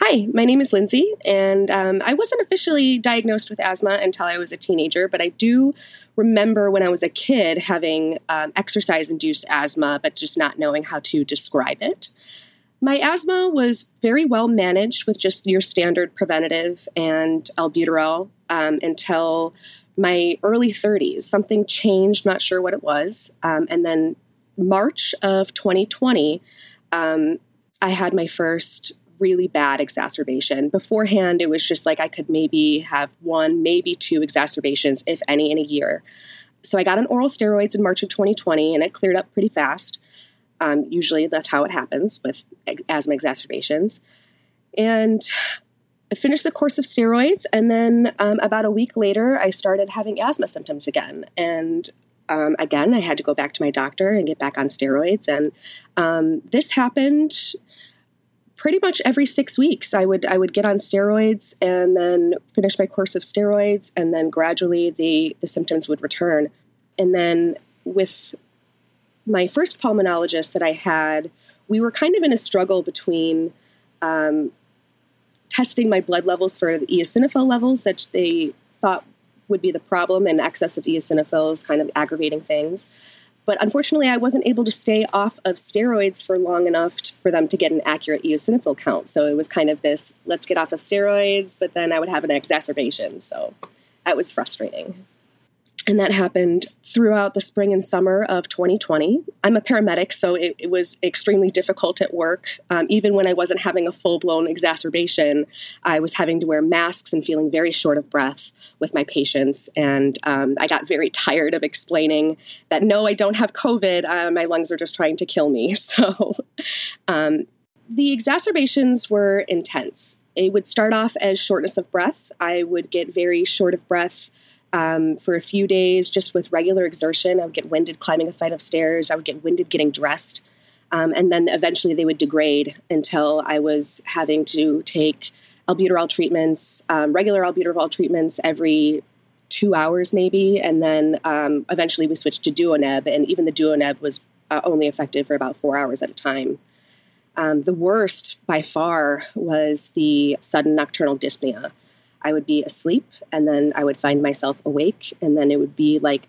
Hi, my name is Lindsay, and um, I wasn't officially diagnosed with asthma until I was a teenager, but I do remember when I was a kid having um, exercise induced asthma, but just not knowing how to describe it. My asthma was very well managed with just your standard preventative and albuterol um, until my early 30s. Something changed, not sure what it was. Um, and then March of 2020, um, I had my first really bad exacerbation. Beforehand, it was just like I could maybe have one, maybe two exacerbations, if any, in a year. So I got on oral steroids in March of 2020, and it cleared up pretty fast. Um, usually, that's how it happens with asthma exacerbations. And I finished the course of steroids, and then um, about a week later, I started having asthma symptoms again. And um, again, I had to go back to my doctor and get back on steroids. And um, this happened pretty much every six weeks i would i would get on steroids and then finish my course of steroids and then gradually the the symptoms would return. And then with my first pulmonologist that i had we were kind of in a struggle between um, testing my blood levels for the eosinophil levels that they thought would be the problem and excess of eosinophils kind of aggravating things but unfortunately, I wasn't able to stay off of steroids for long enough to, for them to get an accurate eosinophil count. So it was kind of this let's get off of steroids, but then I would have an exacerbation. So that was frustrating. And that happened throughout the spring and summer of 2020. I'm a paramedic, so it, it was extremely difficult at work. Um, even when I wasn't having a full blown exacerbation, I was having to wear masks and feeling very short of breath with my patients. And um, I got very tired of explaining that no, I don't have COVID. Uh, my lungs are just trying to kill me. So um, the exacerbations were intense. It would start off as shortness of breath. I would get very short of breath um, for a few days just with regular exertion. I would get winded climbing a flight of stairs. I would get winded getting dressed. Um, and then eventually they would degrade until I was having to take albuterol treatments, um, regular albuterol treatments every two hours maybe. And then um, eventually we switched to Duoneb, and even the Duoneb was uh, only effective for about four hours at a time. Um, the worst by far was the sudden nocturnal dyspnea. I would be asleep and then I would find myself awake and then it would be like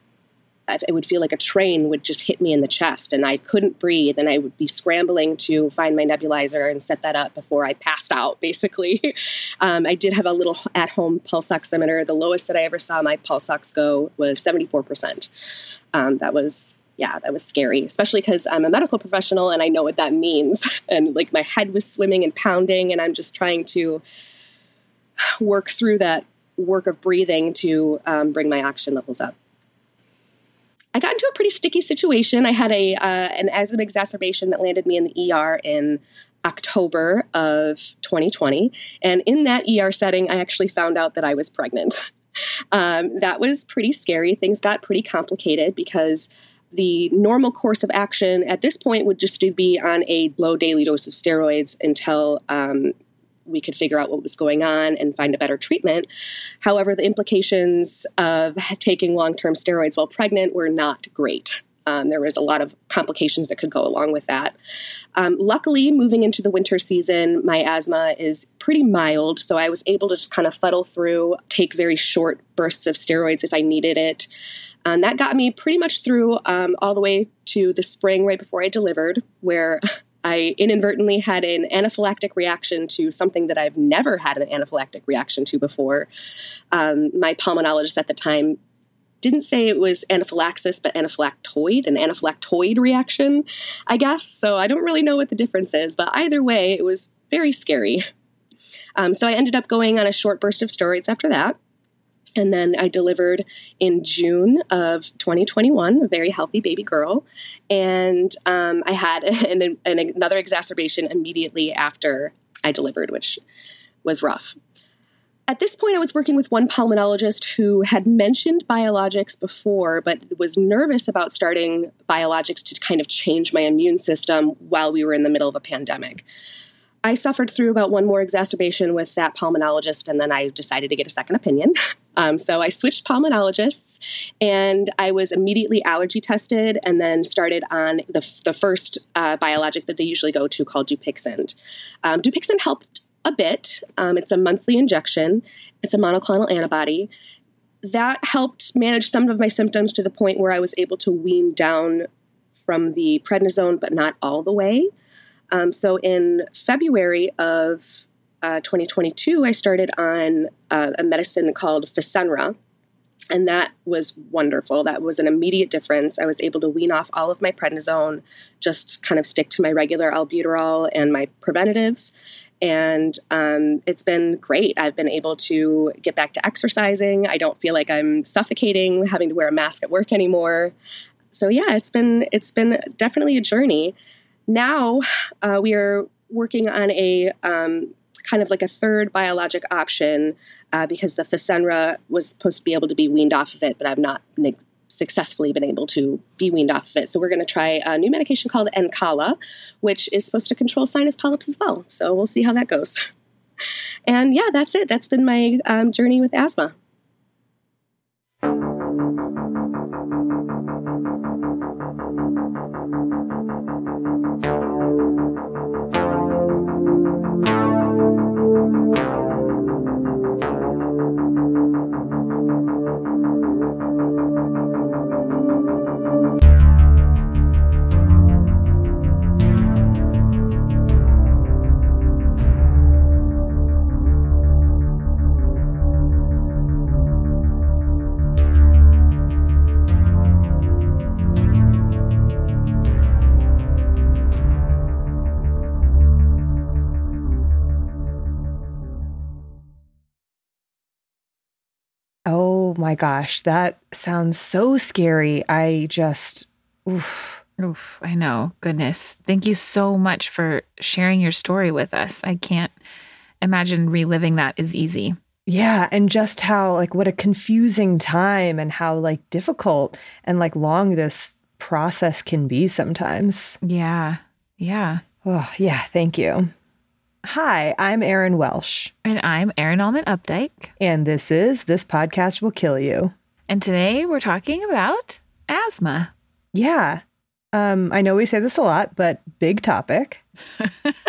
it would feel like a train would just hit me in the chest and I couldn't breathe and I would be scrambling to find my nebulizer and set that up before I passed out basically. um, I did have a little at home pulse oximeter. The lowest that I ever saw my pulse ox go was 74%. Um, that was yeah, that was scary, especially because I'm a medical professional and I know what that means. And like my head was swimming and pounding, and I'm just trying to work through that work of breathing to um, bring my oxygen levels up. I got into a pretty sticky situation. I had a uh, an asthma exacerbation that landed me in the ER in October of 2020, and in that ER setting, I actually found out that I was pregnant. um, that was pretty scary. Things got pretty complicated because the normal course of action at this point would just be on a low daily dose of steroids until um, we could figure out what was going on and find a better treatment. However, the implications of taking long term steroids while pregnant were not great. Um, there was a lot of complications that could go along with that. Um, luckily, moving into the winter season, my asthma is pretty mild, so I was able to just kind of fuddle through, take very short bursts of steroids if I needed it. And that got me pretty much through um, all the way to the spring right before I delivered, where I inadvertently had an anaphylactic reaction to something that I've never had an anaphylactic reaction to before. Um, my pulmonologist at the time didn't say it was anaphylaxis, but anaphylactoid, an anaphylactoid reaction, I guess. So I don't really know what the difference is, but either way, it was very scary. Um, so I ended up going on a short burst of steroids after that. And then I delivered in June of 2021, a very healthy baby girl. And um, I had an, an, another exacerbation immediately after I delivered, which was rough. At this point, I was working with one pulmonologist who had mentioned biologics before, but was nervous about starting biologics to kind of change my immune system while we were in the middle of a pandemic. I suffered through about one more exacerbation with that pulmonologist, and then I decided to get a second opinion. Um, so I switched pulmonologists, and I was immediately allergy tested, and then started on the, the first uh, biologic that they usually go to called Dupixent. Um, Dupixent helped a bit. Um, it's a monthly injection. It's a monoclonal antibody. That helped manage some of my symptoms to the point where I was able to wean down from the prednisone, but not all the way. Um, so in February of uh, 2022, I started on uh, a medicine called Fasenra. And that was wonderful. That was an immediate difference. I was able to wean off all of my prednisone, just kind of stick to my regular albuterol and my preventatives. And um, it's been great. I've been able to get back to exercising. I don't feel like I'm suffocating, having to wear a mask at work anymore. So yeah, it's been it's been definitely a journey. Now uh, we are working on a um, kind of like a third biologic option uh, because the Fasenra was supposed to be able to be weaned off of it, but I've not ne- successfully been able to be weaned off of it. So we're going to try a new medication called Nucala, which is supposed to control sinus polyps as well. So we'll see how that goes. And yeah, that's it. That's been my um, journey with asthma. My gosh, that sounds so scary. I just, oof. Oof, I know. Goodness. Thank you so much for sharing your story with us. I can't imagine reliving that is easy. Yeah, and just how like what a confusing time and how like difficult and like long this process can be sometimes. Yeah. Yeah. Oh, yeah, thank you. Hi, I'm Erin Welsh. And I'm Erin Allman Updike. And this is This Podcast Will Kill You. And today we're talking about asthma. Yeah. Um, I know we say this a lot, but big topic.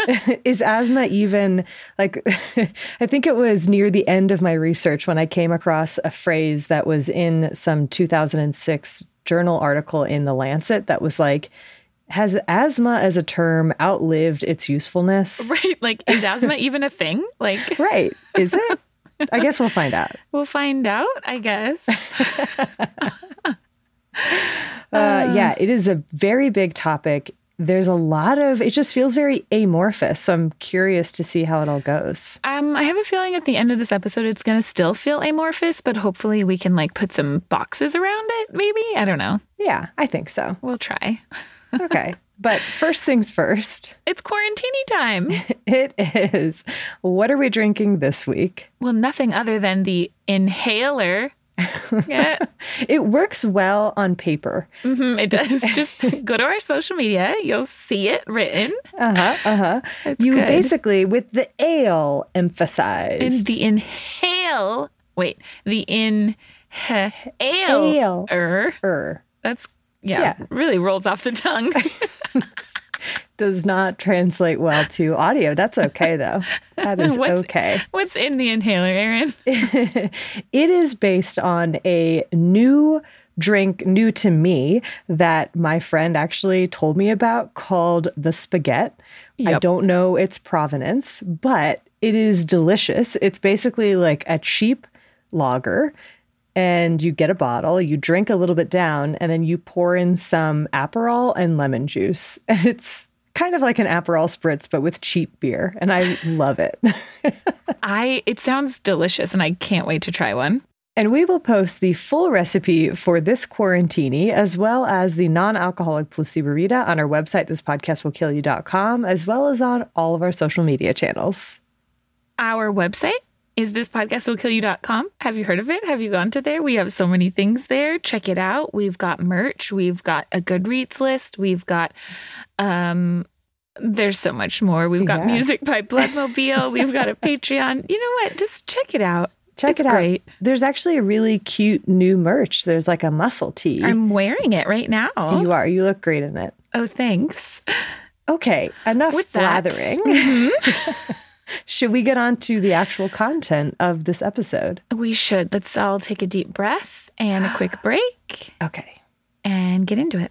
is asthma even like I think it was near the end of my research when I came across a phrase that was in some 2006 journal article in The Lancet that was like, has asthma as a term outlived its usefulness? Right. Like, is asthma even a thing? Like, right. Is it? I guess we'll find out. We'll find out, I guess. uh, yeah, it is a very big topic. There's a lot of it just feels very amorphous. So I'm curious to see how it all goes. Um, I have a feeling at the end of this episode it's gonna still feel amorphous, but hopefully we can like put some boxes around it, maybe. I don't know. Yeah, I think so. We'll try. Okay. But first things first, it's quarantine time. it is. What are we drinking this week? Well, nothing other than the inhaler. yeah. it works well on paper. Mm-hmm, it does. Just go to our social media. You'll see it written. Uh huh. Uh huh. You good. basically, with the ale emphasized. And the inhale. Wait, the inhale. Ale. Er. Er. That's yeah, yeah, really rolls off the tongue. Does not translate well to audio. That's okay though. That is what's, okay. What's in the inhaler, Erin? it is based on a new drink new to me that my friend actually told me about called the spaghetti. Yep. I don't know its provenance, but it is delicious. It's basically like a cheap lager and you get a bottle, you drink a little bit down, and then you pour in some Aperol and lemon juice. And it's kind of like an Aperol spritz, but with cheap beer. And I love it. I it sounds delicious and I can't wait to try one. And we will post the full recipe for this quarantini as well as the non-alcoholic Placeborita on our website, thispodcastwillkillyou.com, as well as on all of our social media channels. Our website is this podcast will kill you.com. Have you heard of it? Have you gone to there? We have so many things there. Check it out. We've got merch. We've got a Goodreads list. We've got um there's so much more. We've got yeah. music by Bloodmobile. We've got a Patreon. You know what? Just check it out. Check it's it out. Great. There's actually a really cute new merch. There's like a muscle tee. I'm wearing it right now. You are. You look great in it. Oh, thanks. Okay, enough With blathering. Should we get on to the actual content of this episode? We should. Let's all take a deep breath and a quick break. Okay. And get into it.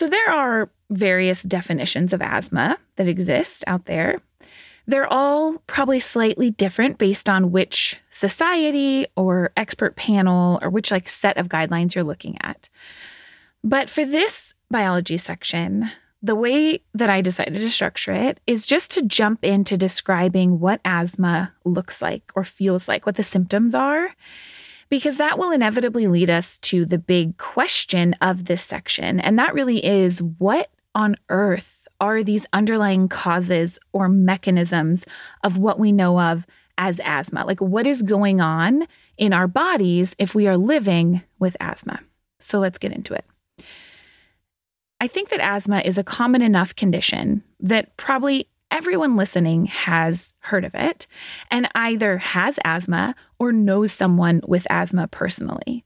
So there are various definitions of asthma that exist out there. They're all probably slightly different based on which society or expert panel or which like set of guidelines you're looking at. But for this biology section, the way that I decided to structure it is just to jump into describing what asthma looks like or feels like, what the symptoms are, because that will inevitably lead us to the big question of this section. And that really is what on earth are these underlying causes or mechanisms of what we know of as asthma? Like, what is going on in our bodies if we are living with asthma? So let's get into it. I think that asthma is a common enough condition that probably everyone listening has heard of it and either has asthma or knows someone with asthma personally.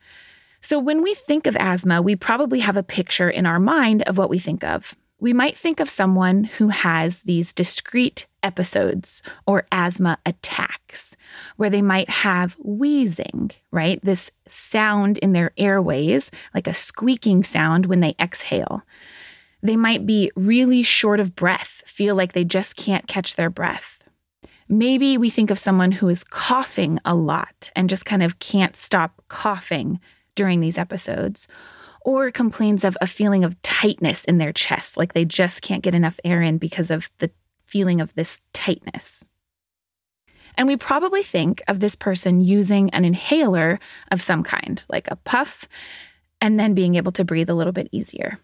So when we think of asthma, we probably have a picture in our mind of what we think of. We might think of someone who has these discrete episodes or asthma attacks where they might have wheezing, right? This sound in their airways, like a squeaking sound when they exhale. They might be really short of breath, feel like they just can't catch their breath. Maybe we think of someone who is coughing a lot and just kind of can't stop coughing during these episodes, or complains of a feeling of tightness in their chest, like they just can't get enough air in because of the feeling of this tightness. And we probably think of this person using an inhaler of some kind, like a puff, and then being able to breathe a little bit easier.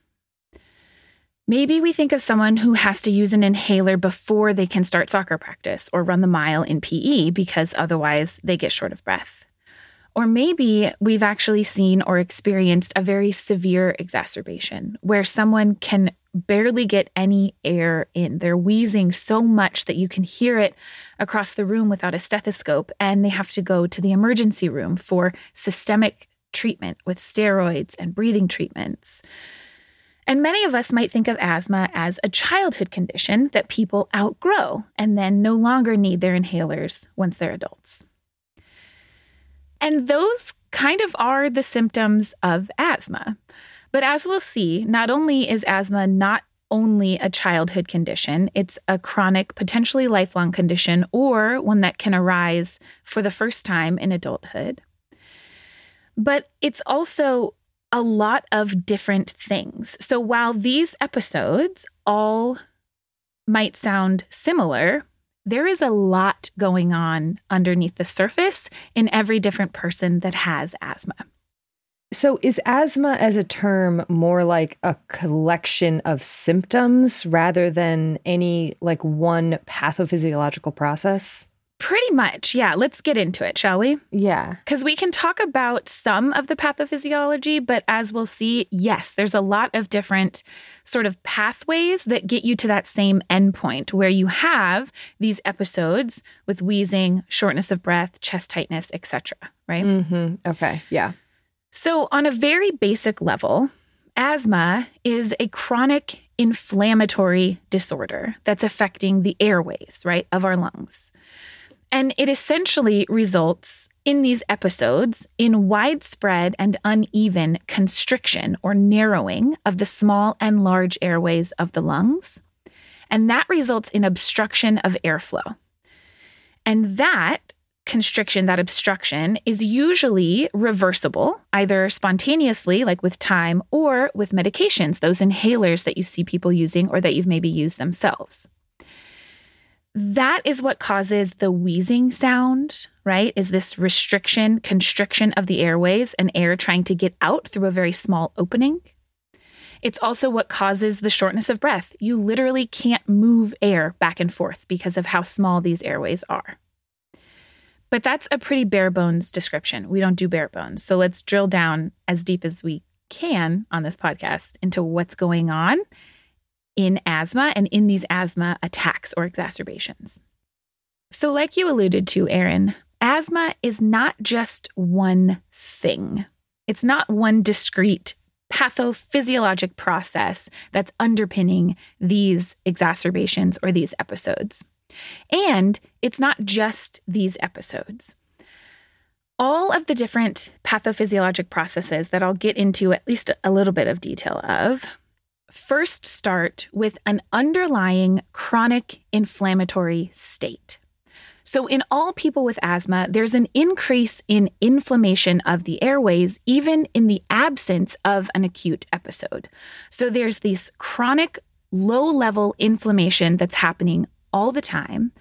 Maybe we think of someone who has to use an inhaler before they can start soccer practice or run the mile in PE because otherwise they get short of breath. Or maybe we've actually seen or experienced a very severe exacerbation where someone can barely get any air in. They're wheezing so much that you can hear it across the room without a stethoscope, and they have to go to the emergency room for systemic treatment with steroids and breathing treatments. And many of us might think of asthma as a childhood condition that people outgrow and then no longer need their inhalers once they're adults. And those kind of are the symptoms of asthma. But as we'll see, not only is asthma not only a childhood condition, it's a chronic, potentially lifelong condition, or one that can arise for the first time in adulthood. But it's also a lot of different things. So while these episodes all might sound similar, there is a lot going on underneath the surface in every different person that has asthma. So, is asthma as a term more like a collection of symptoms rather than any like one pathophysiological process? Pretty much, yeah. Let's get into it, shall we? Yeah. Because we can talk about some of the pathophysiology, but as we'll see, yes, there's a lot of different sort of pathways that get you to that same endpoint where you have these episodes with wheezing, shortness of breath, chest tightness, etc. Right? Mm-hmm. Okay. Yeah. So, on a very basic level, asthma is a chronic inflammatory disorder that's affecting the airways, right, of our lungs. And it essentially results in these episodes in widespread and uneven constriction or narrowing of the small and large airways of the lungs. And that results in obstruction of airflow. And that constriction, that obstruction, is usually reversible, either spontaneously, like with time, or with medications, those inhalers that you see people using or that you've maybe used themselves that is what causes the wheezing sound, right? Is this restriction, constriction of the airways and air trying to get out through a very small opening. It's also what causes the shortness of breath. You literally can't move air back and forth because of how small these airways are. But that's a pretty bare bones description. We don't do bare bones. So let's drill down as deep as we can on this podcast into what's going on in asthma and in these asthma attacks or exacerbations. So, like you alluded to, Erin, asthma is not just one thing. It's not one discrete pathophysiologic process that's underpinning these exacerbations or these episodes. And it's not just these episodes. All of the different pathophysiologic processes that I'll get into at least a little bit of detail of first start with an underlying chronic inflammatory state. So, in all people with asthma, there's an increase in inflammation of the airways, even in the absence of an acute episode. So, there's this chronic low level inflammation that's happening all the time.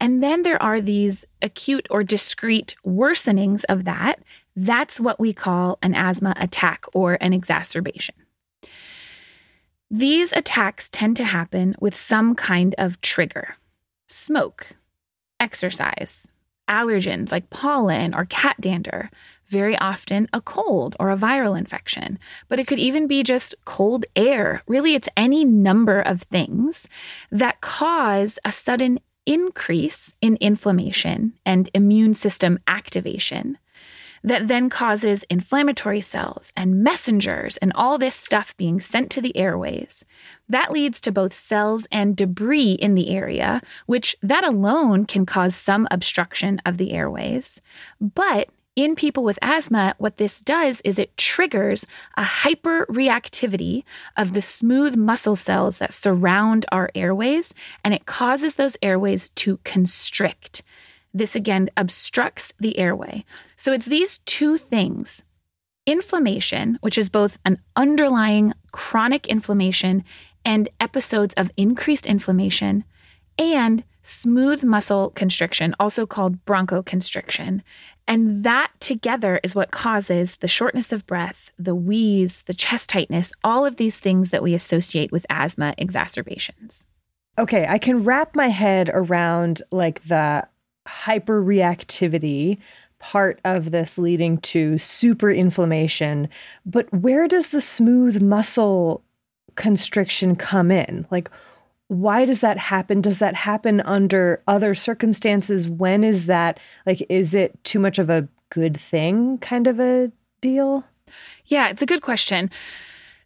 And then there are these acute or discrete worsenings of that. That's what we call an asthma attack or an exacerbation. These attacks tend to happen with some kind of trigger. Smoke, exercise, allergens like pollen or cat dander, very often a cold or a viral infection, but it could even be just cold air. Really, it's any number of things that cause a sudden increase in inflammation and immune system activation that then causes inflammatory cells and messengers and all this stuff being sent to the airways. That leads to both cells and debris in the area, which that alone can cause some obstruction of the airways. But in people with asthma, what this does is it triggers a hyperreactivity of the smooth muscle cells that surround our airways, and it causes those airways to constrict. This again obstructs the airway. So it's these two things inflammation, which is both an underlying chronic inflammation and episodes of increased inflammation, and smooth muscle constriction, also called bronchoconstriction. And that together is what causes the shortness of breath, the wheeze, the chest tightness, all of these things that we associate with asthma exacerbations. Okay, I can wrap my head around like the hyperreactivity part of this leading to super inflammation, but where does the smooth muscle constriction come in? Like why does that happen? Does that happen under other circumstances? When is that like is it too much of a good thing kind of a deal? Yeah, it's a good question.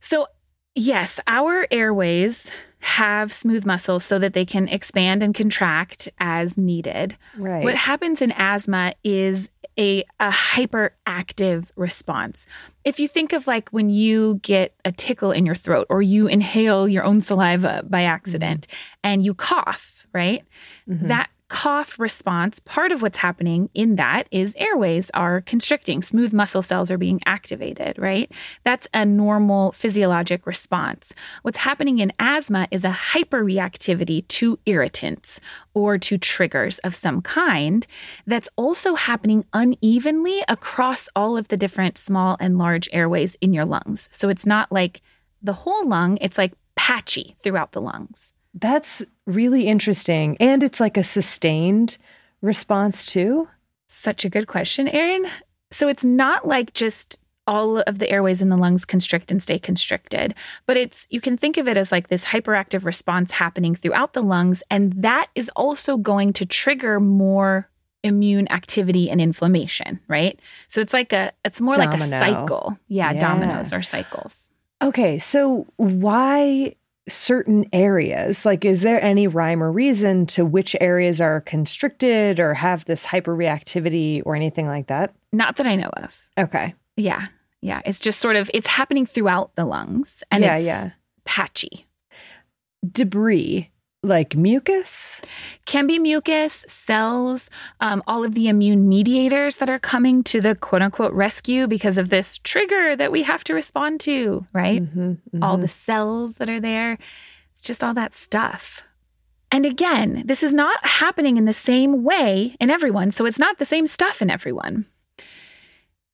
So, yes, our airways have smooth muscles so that they can expand and contract as needed. Right. What happens in asthma is a, a hyperactive response. If you think of like when you get a tickle in your throat or you inhale your own saliva by accident mm-hmm. and you cough, right? Mm-hmm. That cough response, part of what's happening in that is airways are constricting, smooth muscle cells are being activated, right? That's a normal physiologic response. What's happening in asthma is a hyperreactivity to irritants or to triggers of some kind that's also happening unevenly across all of the different small and large airways in your lungs. So it's not like the whole lung, it's like patchy throughout the lungs. That's really interesting. And it's like a sustained response too. Such a good question, Erin. So it's not like just all of the airways in the lungs constrict and stay constricted, but it's you can think of it as like this hyperactive response happening throughout the lungs and that is also going to trigger more immune activity and inflammation, right? So it's like a it's more Domino. like a cycle. Yeah, yeah, dominoes or cycles. Okay, so why certain areas? Like, is there any rhyme or reason to which areas are constricted or have this hyperreactivity or anything like that? Not that I know of. Okay. Yeah. Yeah. It's just sort of, it's happening throughout the lungs and yeah, it's yeah. patchy. Debris like mucus? Can be mucus, cells, um, all of the immune mediators that are coming to the quote unquote rescue because of this trigger that we have to respond to, right? Mm-hmm, mm-hmm. All the cells that are there. It's just all that stuff. And again, this is not happening in the same way in everyone. So it's not the same stuff in everyone.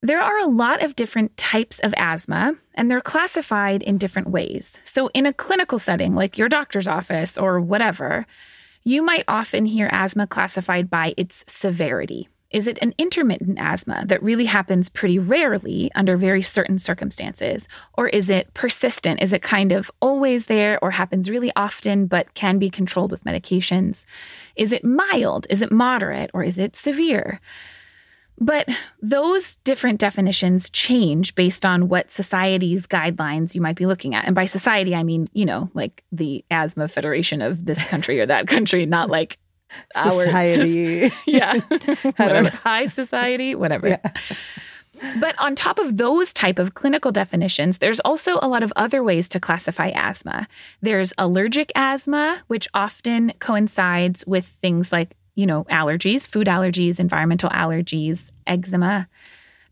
There are a lot of different types of asthma, and they're classified in different ways. So, in a clinical setting, like your doctor's office or whatever, you might often hear asthma classified by its severity. Is it an intermittent asthma that really happens pretty rarely under very certain circumstances? Or is it persistent? Is it kind of always there or happens really often but can be controlled with medications? Is it mild? Is it moderate? Or is it severe? But those different definitions change based on what society's guidelines you might be looking at. And by society, I mean, you know, like the Asthma Federation of this country or that country, not like society. Our, society. yeah. whatever. High society, whatever. Yeah. But on top of those type of clinical definitions, there's also a lot of other ways to classify asthma. There's allergic asthma, which often coincides with things like you know, allergies, food allergies, environmental allergies, eczema,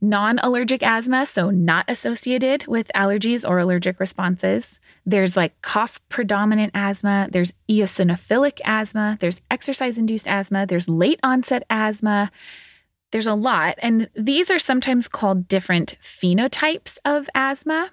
non allergic asthma, so not associated with allergies or allergic responses. There's like cough predominant asthma, there's eosinophilic asthma, there's exercise induced asthma, there's late onset asthma. There's a lot. And these are sometimes called different phenotypes of asthma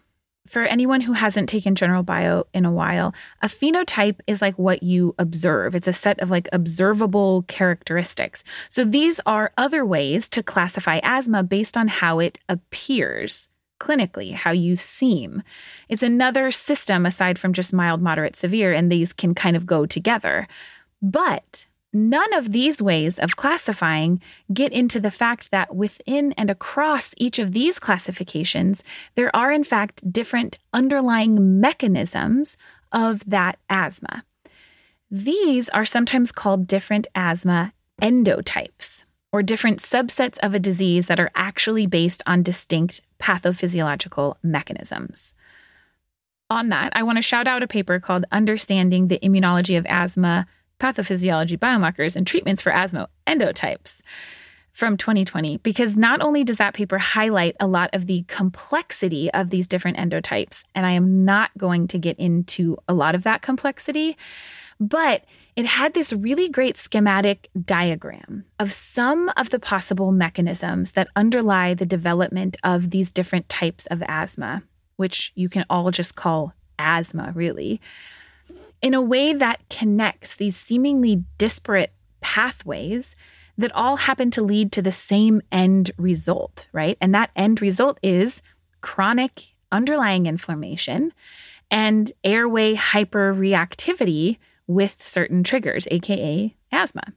for anyone who hasn't taken general bio in a while, a phenotype is like what you observe. It's a set of like observable characteristics. So these are other ways to classify asthma based on how it appears clinically, how you seem. It's another system aside from just mild, moderate, severe, and these can kind of go together. But None of these ways of classifying get into the fact that within and across each of these classifications, there are in fact different underlying mechanisms of that asthma. These are sometimes called different asthma endotypes. or different subsets of a disease that are actually based on distinct pathophysiological mechanisms. On that, I want to shout out a paper called Understanding the Immunology of Asthma, Pathophysiology Biomarkers, and Treatments for Asthma Endotypes from 2020 because not only does that paper highlight a lot of the complexity of these different endotypes, and I am not going to get into a lot of that complexity, but it had this really great schematic diagram of some of the possible mechanisms that underlie the development of these different types of asthma, which you can all just call asthma, really, in a way that connects these seemingly disparate pathways that all happen to lead to the same end result, right? And that end result is chronic underlying inflammation and airway hyperreactivity with certain triggers, AKA asthma.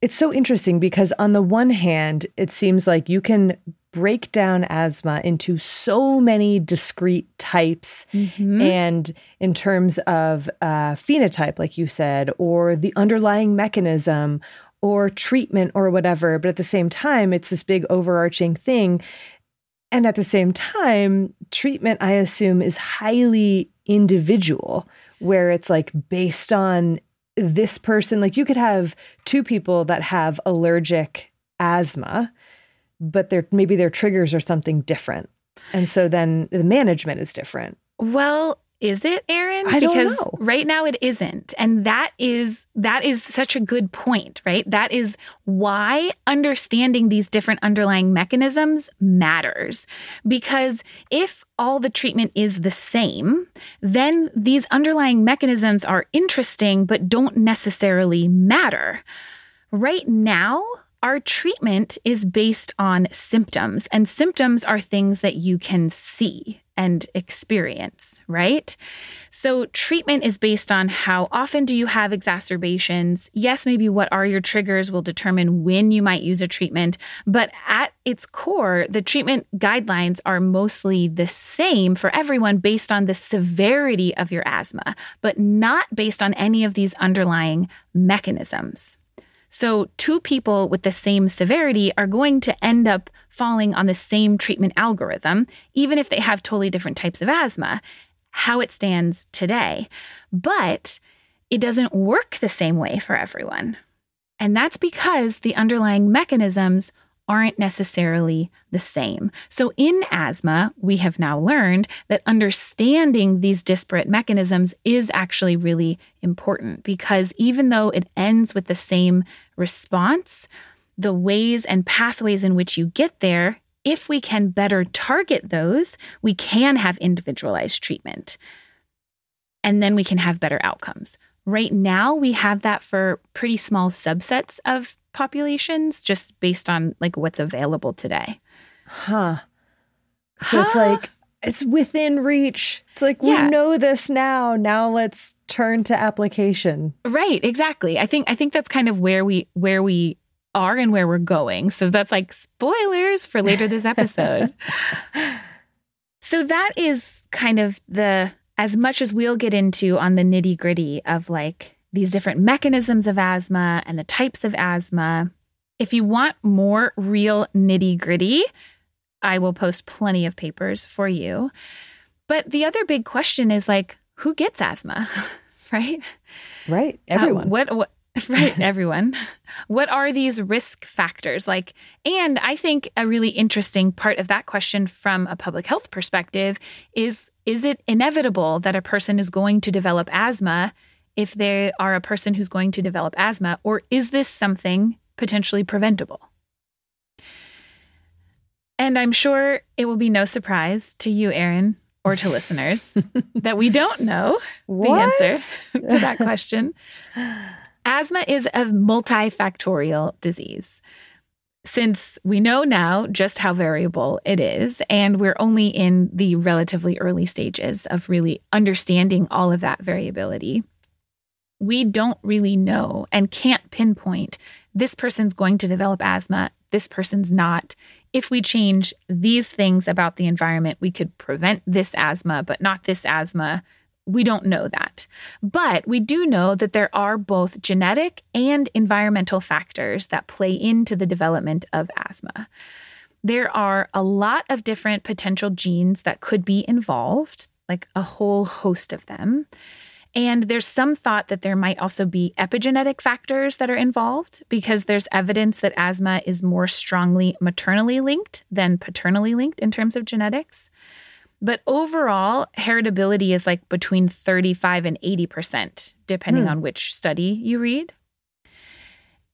It's so interesting because, on the one hand, it seems like you can break down asthma into so many discrete types mm-hmm. and in terms of uh, phenotype like you said or the underlying mechanism or treatment or whatever. But at the same time, it's this big overarching thing. And at the same time, treatment, I assume, is highly individual, where it's like based on this person. Like you could have two people that have allergic asthma, but their maybe their triggers are something different. And so then the management is different. Well, is it Erin? I because know. right now it isn't. And that is that is such a good point, right? That is why understanding these different underlying mechanisms matters. Because if all the treatment is the same, then these underlying mechanisms are interesting but don't necessarily matter. Right now, our treatment is based on symptoms, and symptoms are things that you can see and experience, right? So, treatment is based on how often do you have exacerbations? Yes, maybe what are your triggers will determine when you might use a treatment, but at its core, the treatment guidelines are mostly the same for everyone based on the severity of your asthma, but not based on any of these underlying mechanisms. So, two people with the same severity are going to end up falling on the same treatment algorithm, even if they have totally different types of asthma, how it stands today. But it doesn't work the same way for everyone. And that's because the underlying mechanisms aren't necessarily the same. So, in asthma, we have now learned that understanding these disparate mechanisms is actually really important because even though it ends with the same response, the ways and pathways in which you get there, if we can better target those, we can have individualized treatment. And then we can have better outcomes. Right now, we have that for pretty small subsets of populations just based on like what's available today. Huh. So huh? it's like it's within reach. It's like yeah. we know this now. Now let's turn to application. Right, exactly. I think I think that's kind of where we where we are and where we're going. So that's like spoilers for later this episode. so that is kind of the as much as we'll get into on the nitty-gritty of like these different mechanisms of asthma and the types of asthma. If you want more real nitty gritty, I will post plenty of papers for you. But the other big question is like, who gets asthma? right? Right. Uh, everyone. Uh, what, what right everyone what are these risk factors like and i think a really interesting part of that question from a public health perspective is is it inevitable that a person is going to develop asthma if they are a person who's going to develop asthma, or is this something potentially preventable? And I'm sure it will be no surprise to you, Erin, or to listeners that we don't know what? the answer to that question. Asthma is a multifactorial disease. Since we know now just how variable it is, and we're only in the relatively early stages of really understanding all of that variability, we don't really know and can't pinpoint this person's going to develop asthma, this person's not. If we change these things about the environment, we could prevent this asthma, but not this asthma. we don't know that. But we do know that there are both genetic and environmental factors that play into the development of asthma. There are a lot of different potential genes that could be involved, like a whole host of them. And there's some thought that there might also be epigenetic factors that are involved because there's evidence that asthma is more strongly maternally linked than paternally linked in terms of genetics. But overall, heritability is like between 35 and 80%, depending hmm. on which study you read.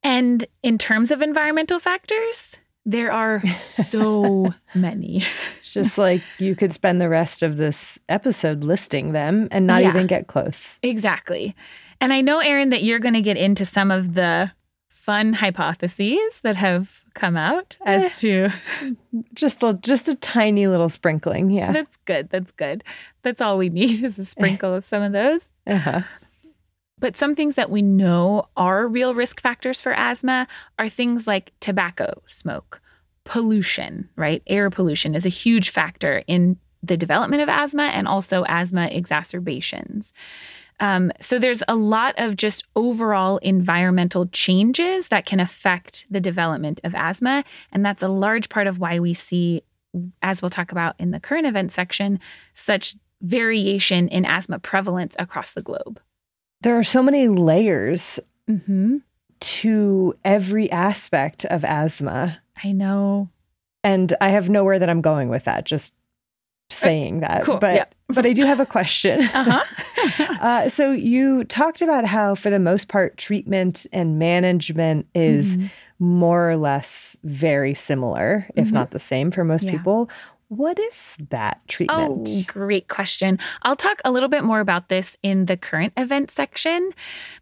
And in terms of environmental factors, there are so many. It's just like you could spend the rest of this episode listing them and not yeah, even get close. Exactly. And I know, Erin, that you're going to get into some of the fun hypotheses that have come out as eh, to just a, just a tiny little sprinkling. Yeah. That's good. That's good. That's all we need is a sprinkle of some of those. Uh-huh. But some things that we know are real risk factors for asthma are things like tobacco smoke, pollution, right? Air pollution is a huge factor in the development of asthma and also asthma exacerbations. Um, so there's a lot of just overall environmental changes that can affect the development of asthma. And that's a large part of why we see, as we'll talk about in the current event section, such variation in asthma prevalence across the globe. There are so many layers mm-hmm. to every aspect of asthma. I know. And I have nowhere that I'm going with that, just saying that. Cool. But yeah. but I do have a question. Uh-huh. uh, so you talked about how for the most part treatment and management is mm-hmm. more or less very similar, if mm-hmm. not the same for most yeah. people. What is that oh, treatment? Oh, great question. I'll talk a little bit more about this in the current event section,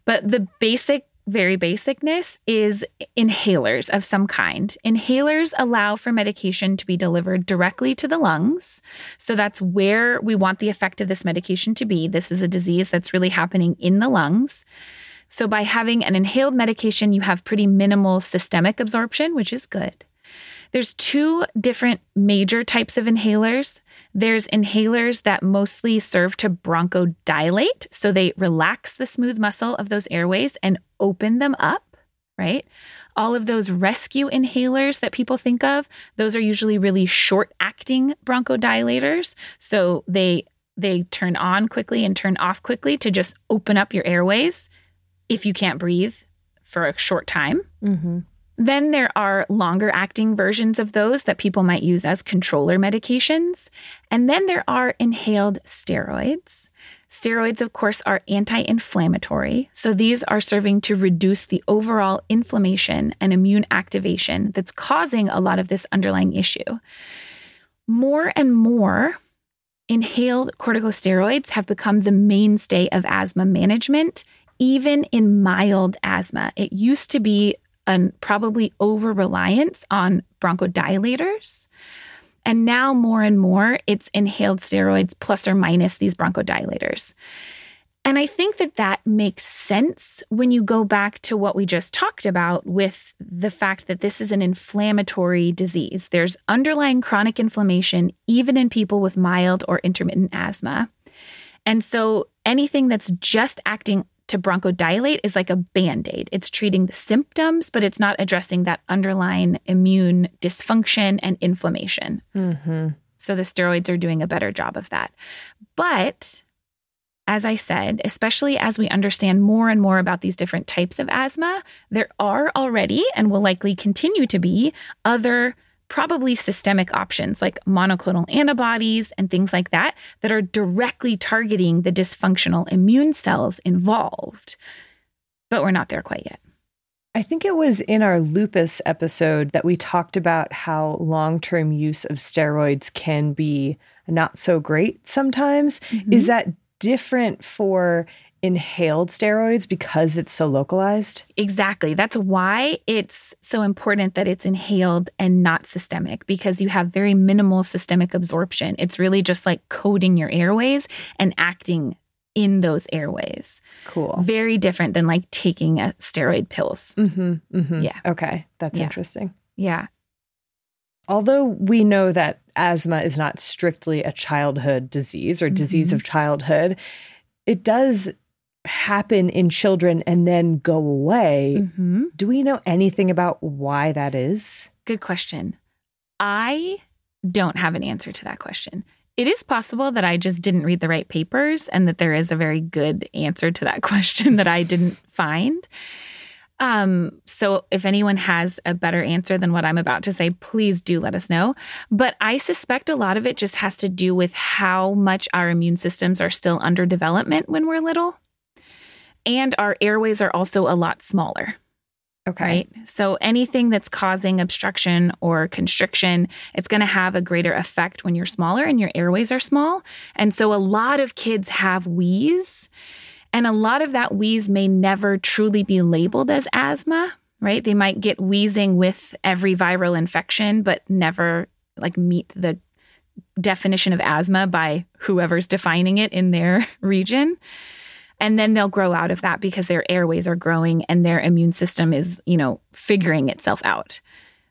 but the basic very basicness is inhalers of some kind. Inhalers allow for medication to be delivered directly to the lungs. So that's where we want the effect of this medication to be. This is a disease that's really happening in the lungs. So by having an inhaled medication, you have pretty minimal systemic absorption, which is good. There's two different major types of inhalers. There's inhalers that mostly serve to bronchodilate, so they relax the smooth muscle of those airways and open them up, right? All of those rescue inhalers that people think of, those are usually really short-acting bronchodilators, so they they turn on quickly and turn off quickly to just open up your airways if you can't breathe for a short time. Mm-hmm. Then there are longer acting versions of those that people might use as controller medications. And then there are inhaled steroids. Steroids, of course, are anti inflammatory. So these are serving to reduce the overall inflammation and immune activation that's causing a lot of this underlying issue. More and more, inhaled corticosteroids have become the mainstay of asthma management, even in mild asthma. It used to be a probably over reliance on bronchodilators. And now, more and more, it's inhaled steroids plus or minus these bronchodilators. And I think that that makes sense when you go back to what we just talked about with the fact that this is an inflammatory disease. There's underlying chronic inflammation, even in people with mild or intermittent asthma. And so anything that's just acting to bronchodilate is like a band aid. It's treating the symptoms, but it's not addressing that underlying immune dysfunction and inflammation. Mm-hmm. So the steroids are doing a better job of that. But as I said, especially as we understand more and more about these different types of asthma, there are already and will likely continue to be other probably systemic options like monoclonal antibodies and things like that that are directly targeting the dysfunctional immune cells involved. But we're not there quite yet. I think it was in our lupus episode that we talked about how long term use of steroids can be not so great sometimes. Mm-hmm. Is that different for inhaled steroids because it's so localized? Exactly. That's why it's so important that it's inhaled and not systemic because you have very minimal systemic absorption. It's really just like coating your airways and acting in those airways. Cool. Very different than like taking a steroid pills. Mm-hmm, mm-hmm. Yeah. Okay. That's yeah. interesting. Yeah. Although we know that asthma is not strictly a childhood disease or disease mm-hmm. of childhood, it does happen in children and then go away. Mm-hmm. Do we know anything about why that is? Good question. I don't have an answer to that question. It is possible that I just didn't read the right papers and that there is a very good answer to that question that I didn't find. Um, so if anyone has a better answer than what I'm about to say, please do let us know. But I suspect a lot of it just has to do with how much our immune systems are still under development when we're little. And our airways are also a lot smaller. Okay. Right. So anything that's causing obstruction or constriction, it's going to have a greater effect when you're smaller and your airways are small. And so a lot of kids have wheeze. And a lot of that wheeze may never truly be labeled as asthma, right? They might get wheezing with every viral infection, but never like meet the definition of asthma by whoever's defining it in their region. And then they'll grow out of that because their airways are growing and their immune system is, you know, figuring itself out.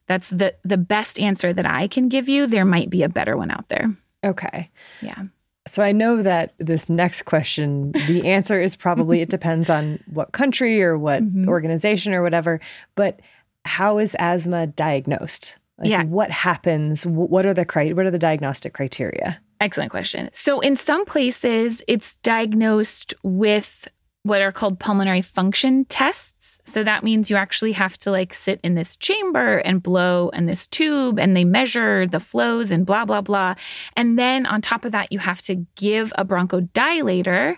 That's the the best answer that I can give you. There might be a better one out there. Okay. Yeah. So I know that this next question, the answer is probably it depends on what country or what mm-hmm. organization or whatever. But how is asthma diagnosed? Like yeah. What happens? What are the what are the diagnostic criteria? Excellent question. So in some places, it's diagnosed with what are called pulmonary function tests. So that means you actually have to like sit in this chamber and blow in this tube and they measure the flows and blah, blah, blah. And then on top of that, you have to give a bronchodilator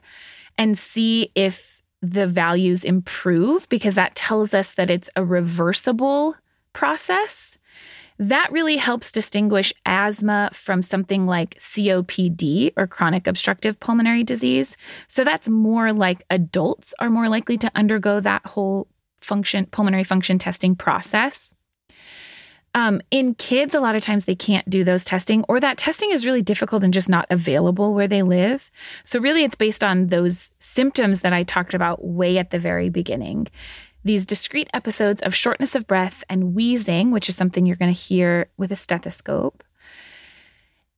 and see if the values improve because that tells us that it's a reversible process. That really helps distinguish asthma from something like COPD or chronic obstructive pulmonary disease. So that's more like adults are more likely to undergo that whole function pulmonary function testing process. Um, in kids, a lot of times they can't do those testing, or that testing is really difficult and just not available where they live. So, really, it's based on those symptoms that I talked about way at the very beginning these discrete episodes of shortness of breath and wheezing, which is something you're going to hear with a stethoscope,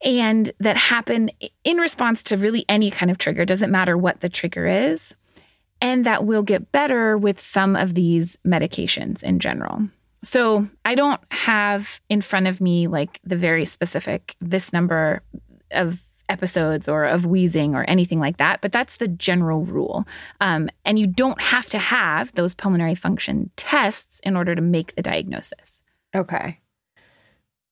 and that happen in response to really any kind of trigger, doesn't matter what the trigger is, and that will get better with some of these medications in general. So I don't have in front of me like the very specific this number of episodes or of wheezing or anything like that, but that's the general rule. Um, and you don't have to have those pulmonary function tests in order to make the diagnosis. Okay.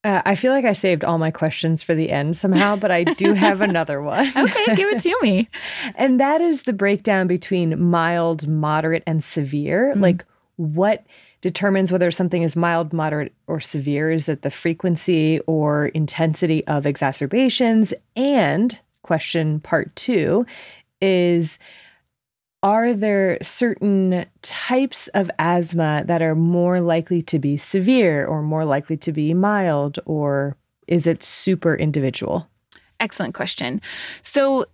Uh, I feel like I saved all my questions for the end somehow, but I do have another one. okay, give it to me. and that is the breakdown between mild, moderate, and severe. Mm-hmm. Like, what determines whether something is mild, moderate, or severe? Is it the frequency or intensity of exacerbations? And question part two is Are there certain types of asthma that are more likely to be severe or more likely to be mild, or is it super individual? Excellent question. So,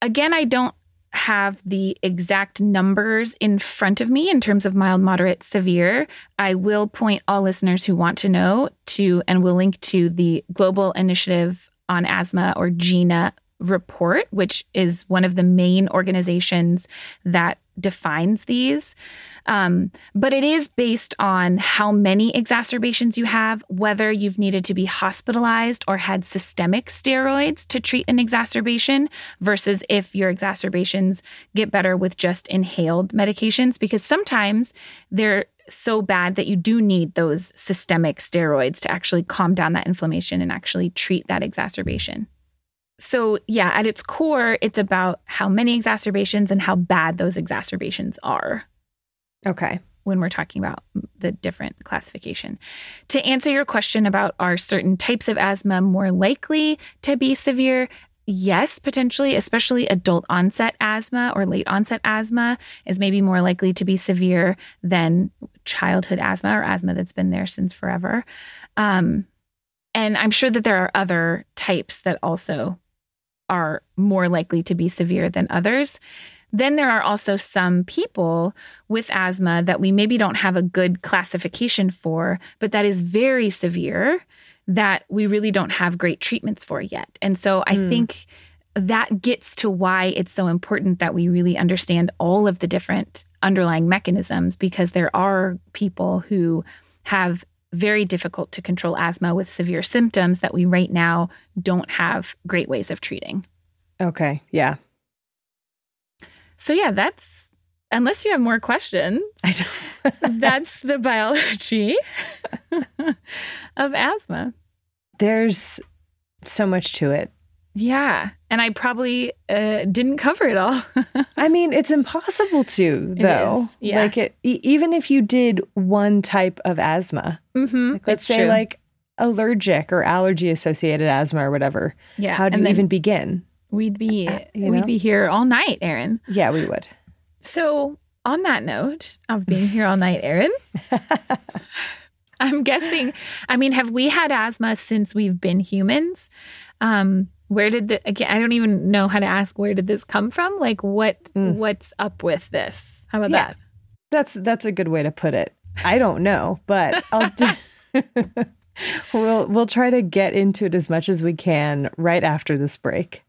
again, I don't have the exact numbers in front of me in terms of mild, moderate, severe, I will point all listeners who want to know to, and will link to the Global Initiative on Asthma or GINA report, which is one of the main organizations that defines these. Um, but it is based on how many exacerbations you have, whether you've needed to be hospitalized or had systemic steroids to treat an exacerbation, versus if your exacerbations get better with just inhaled medications, because sometimes they're so bad that you do need those systemic steroids to actually calm down that inflammation and actually treat that exacerbation so, yeah, at its core, it's about how many exacerbations and how bad those exacerbations are. Okay. When we're talking about the different classification. To answer your question about are certain types of asthma more likely to be severe? Yes, potentially, especially adult onset asthma or late onset asthma is maybe more likely to be severe than childhood asthma or asthma that's been there since forever. Um, and I'm sure that there are other types that also are more likely to be severe than others. Then there are also some people with asthma that we maybe don't have a good classification for, but that is very severe that we really don't have great treatments for yet. And so I mm. think that gets to why it's so important that we really understand all of the different underlying mechanisms because there are people who have very difficult to control asthma with severe symptoms that we right now don't have great ways of treating. Okay. Yeah. So, yeah, that's unless you have more questions, that's the biology of asthma. There's so much to it. Yeah. And I probably uh, didn't cover it all. I mean, it's impossible to, though. Yeah. Like, it, even if you did one type of asthma, mm-hmm. like let's say, true. like allergic or allergy associated asthma or whatever. Yeah. How do you even begin? We'd be uh, we'd know? be here all night, Erin. Yeah, we would. So, on that note of being here all night, Erin, I'm guessing. I mean, have we had asthma since we've been humans? Um, where did the again? I don't even know how to ask. Where did this come from? Like, what mm. what's up with this? How about yeah, that? That's that's a good way to put it. I don't know, but I'll. Do, we'll we'll try to get into it as much as we can right after this break.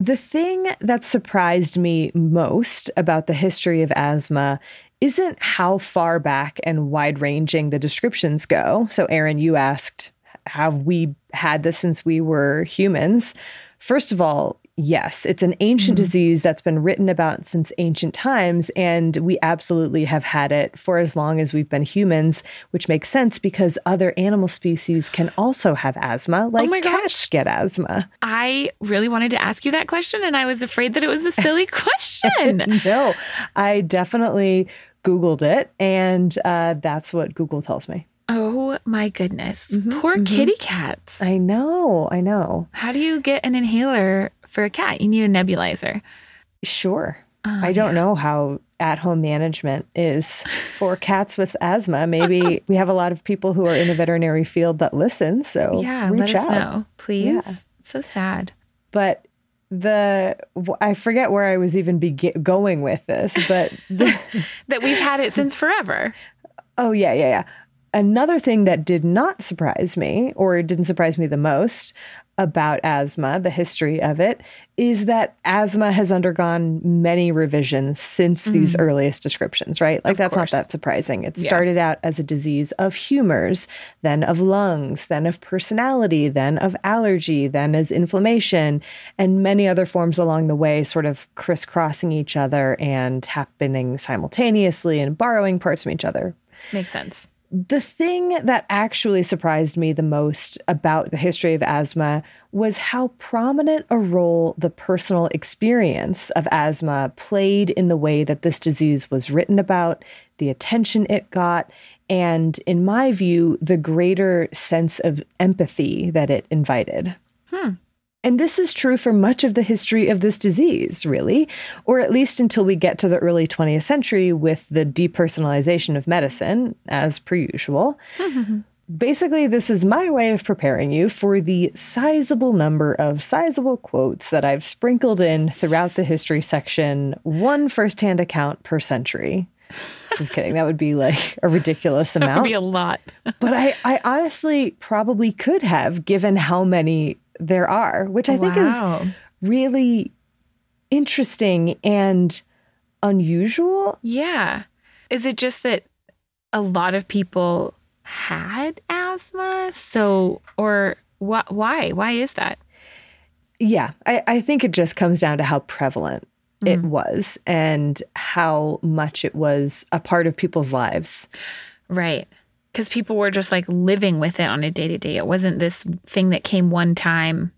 The thing that surprised me most about the history of asthma isn't how far back and wide ranging the descriptions go. So, Erin, you asked, have we had this since we were humans? First of all, yes, it's an ancient mm-hmm. disease that's been written about since ancient times, and we absolutely have had it for as long as we've been humans, which makes sense because other animal species can also have asthma, oh like oh cats gosh. get asthma. I really wanted to ask you that question, and I was afraid that it was a silly question. no, I definitely Googled it, and uh, that's what Google tells me. Oh my goodness. Mm-hmm, Poor mm-hmm. kitty cats. I know. I know. How do you get an inhaler for a cat? You need a nebulizer. Sure. Oh, I don't yeah. know how at home management is for cats with asthma. Maybe we have a lot of people who are in the veterinary field that listen. So yeah, reach let us out. know, please. Yeah. It's so sad. But the I forget where I was even going with this, but the, that we've had it since forever. Oh yeah, yeah, yeah. Another thing that did not surprise me, or didn't surprise me the most about asthma, the history of it, is that asthma has undergone many revisions since mm. these earliest descriptions, right? Like, of that's course. not that surprising. It yeah. started out as a disease of humors, then of lungs, then of personality, then of allergy, then as inflammation, and many other forms along the way, sort of crisscrossing each other and happening simultaneously and borrowing parts from each other. Makes sense. The thing that actually surprised me the most about the history of asthma was how prominent a role the personal experience of asthma played in the way that this disease was written about, the attention it got, and, in my view, the greater sense of empathy that it invited. Hmm. And this is true for much of the history of this disease, really, or at least until we get to the early 20th century with the depersonalization of medicine, as per usual. Basically, this is my way of preparing you for the sizable number of sizable quotes that I've sprinkled in throughout the history section, one firsthand account per century. Just kidding. That would be like a ridiculous amount. that would be a lot. but I, I honestly probably could have, given how many there are, which I wow. think is really interesting and unusual. Yeah. Is it just that a lot of people had asthma? So, or wh- why? Why is that? Yeah, I, I think it just comes down to how prevalent mm. it was and how much it was a part of people's lives. Right because people were just like living with it on a day to day. It wasn't this thing that came one time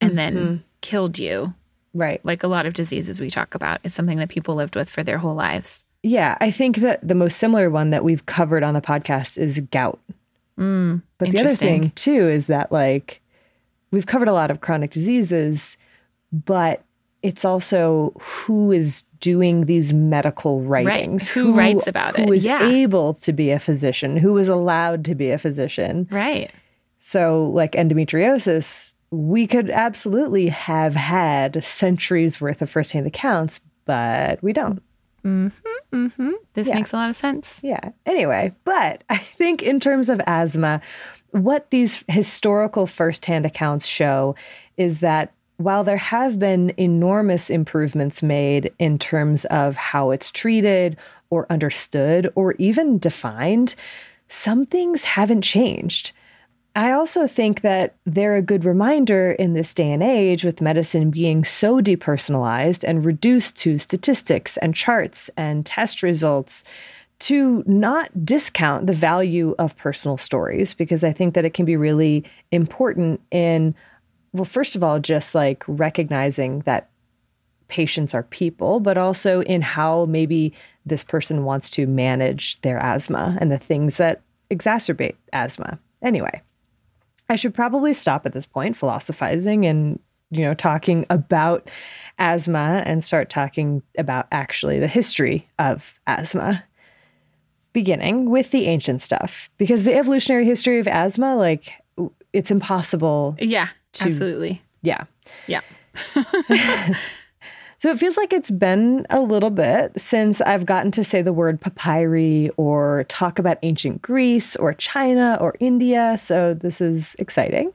and mm-hmm. then killed you. Right. Like a lot of diseases we talk about. It's something that people lived with for their whole lives. Yeah. I think that the most similar one that we've covered on the podcast is gout. Mm, but the other thing, too, is that like we've covered a lot of chronic diseases, but it's also who is doing these medical writings. Right. Who, who, writes about it? Who is yeah. able to be a physician? Who is allowed to be a physician? Right. So, like endometriosis, we could absolutely have had centuries worth of firsthand accounts, but we don't. Mm-hmm, mm-hmm. This yeah. makes a lot of sense. Yeah. Anyway, but I think in terms of asthma, what these historical firsthand accounts show is that while there have been enormous improvements made in terms of how it's treated or understood or even defined, some things haven't changed. I also think that they're a good reminder in this day and age with medicine being so depersonalized and reduced to statistics and charts and test results to not discount the value of personal stories because I think that it can be really important in well, first of all, just like recognizing that patients are people, but also in how maybe this person wants to manage their asthma and the things that exacerbate asthma. Anyway, I should probably stop at this point philosophizing and you know talking about asthma and start talking about actually the history of asthma beginning with the ancient stuff because the evolutionary history of asthma like it's impossible yeah to, absolutely. Yeah. Yeah. so it feels like it's been a little bit since I've gotten to say the word papyri or talk about ancient Greece or China or India. So this is exciting.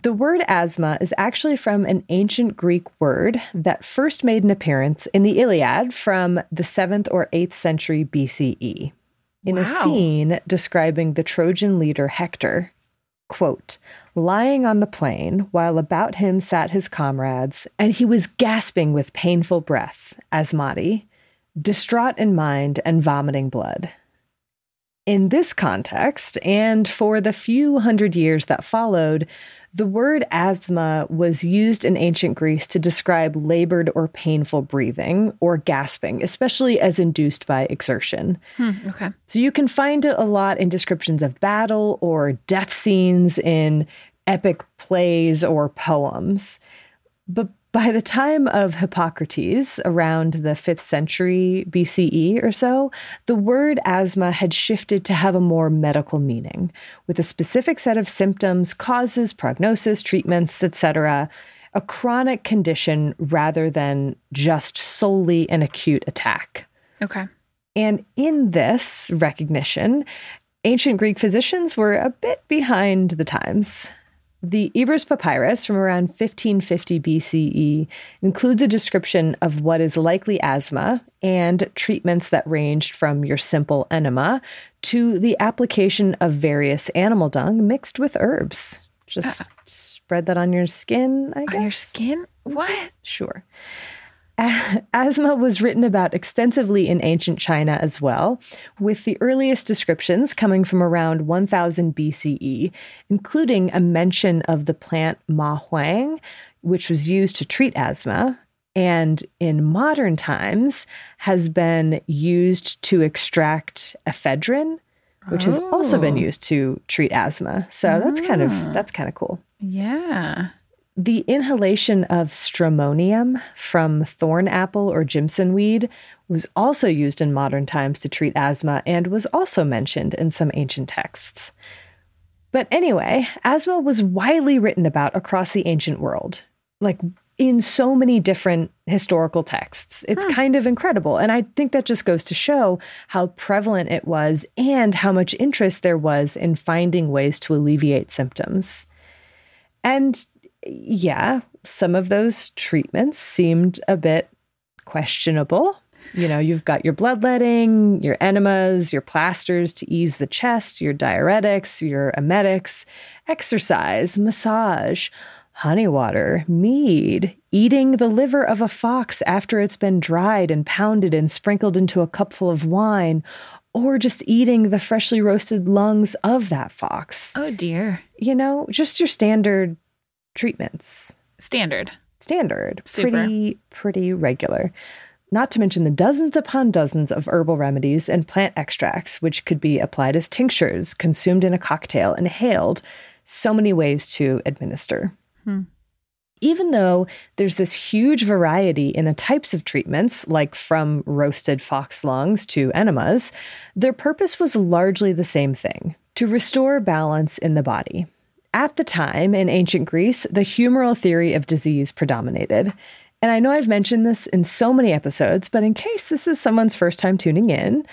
The word asthma is actually from an ancient Greek word that first made an appearance in the Iliad from the 7th or 8th century BCE. In wow. a scene describing the Trojan leader Hector, quote, lying on the plain while about him sat his comrades, and he was gasping with painful breath, asmati, distraught in mind and vomiting blood. In this context, and for the few hundred years that followed, the word asthma was used in ancient Greece to describe labored or painful breathing or gasping, especially as induced by exertion. Hmm, okay. So you can find it a lot in descriptions of battle or death scenes in epic plays or poems. But by the time of Hippocrates, around the 5th century BCE or so, the word asthma had shifted to have a more medical meaning, with a specific set of symptoms, causes, prognosis, treatments, etc., a chronic condition rather than just solely an acute attack. Okay. And in this recognition, ancient Greek physicians were a bit behind the times. The Ebers Papyrus from around 1550 BCE includes a description of what is likely asthma and treatments that ranged from your simple enema to the application of various animal dung mixed with herbs. Just uh, spread that on your skin, I guess. On your skin? What? Sure. Asthma was written about extensively in ancient China as well, with the earliest descriptions coming from around 1000 BCE, including a mention of the plant ma huang, which was used to treat asthma, and in modern times has been used to extract ephedrine, which oh. has also been oh. used to treat asthma. So that's kind of ah. that's kind of cool. Yeah. The inhalation of stramonium from thorn apple or Jimson weed was also used in modern times to treat asthma and was also mentioned in some ancient texts. But anyway, asthma was widely written about across the ancient world, like in so many different historical texts. It's huh. kind of incredible. And I think that just goes to show how prevalent it was and how much interest there was in finding ways to alleviate symptoms. And yeah, some of those treatments seemed a bit questionable. You know, you've got your bloodletting, your enemas, your plasters to ease the chest, your diuretics, your emetics, exercise, massage, honey water, mead, eating the liver of a fox after it's been dried and pounded and sprinkled into a cupful of wine, or just eating the freshly roasted lungs of that fox. Oh dear. You know, just your standard treatments. Standard. Standard. Super. Pretty, pretty regular. Not to mention the dozens upon dozens of herbal remedies and plant extracts, which could be applied as tinctures, consumed in a cocktail, inhaled. So many ways to administer. Hmm. even though there's this huge variety in the types of treatments, like from roasted fox lungs to enemas, their purpose was largely the same thing to restore balance in the body. At the time in ancient Greece, the humoral theory of disease predominated. And I know I've mentioned this in so many episodes, but in case this is someone's first time tuning in,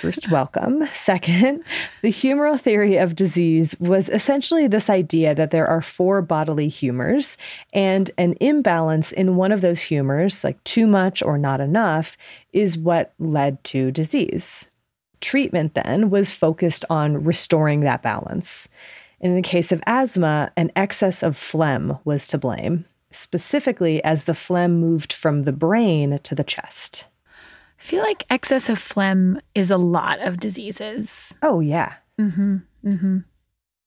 first, welcome. Second, the humoral theory of disease was essentially this idea that there are four bodily humors, and an imbalance in one of those humors, like too much or not enough, is what led to disease. Treatment then was focused on restoring that balance. In the case of asthma, an excess of phlegm was to blame specifically as the phlegm moved from the brain to the chest. I feel like excess of phlegm is a lot of diseases. Oh, yeah. Mm-hmm. Mm-hmm.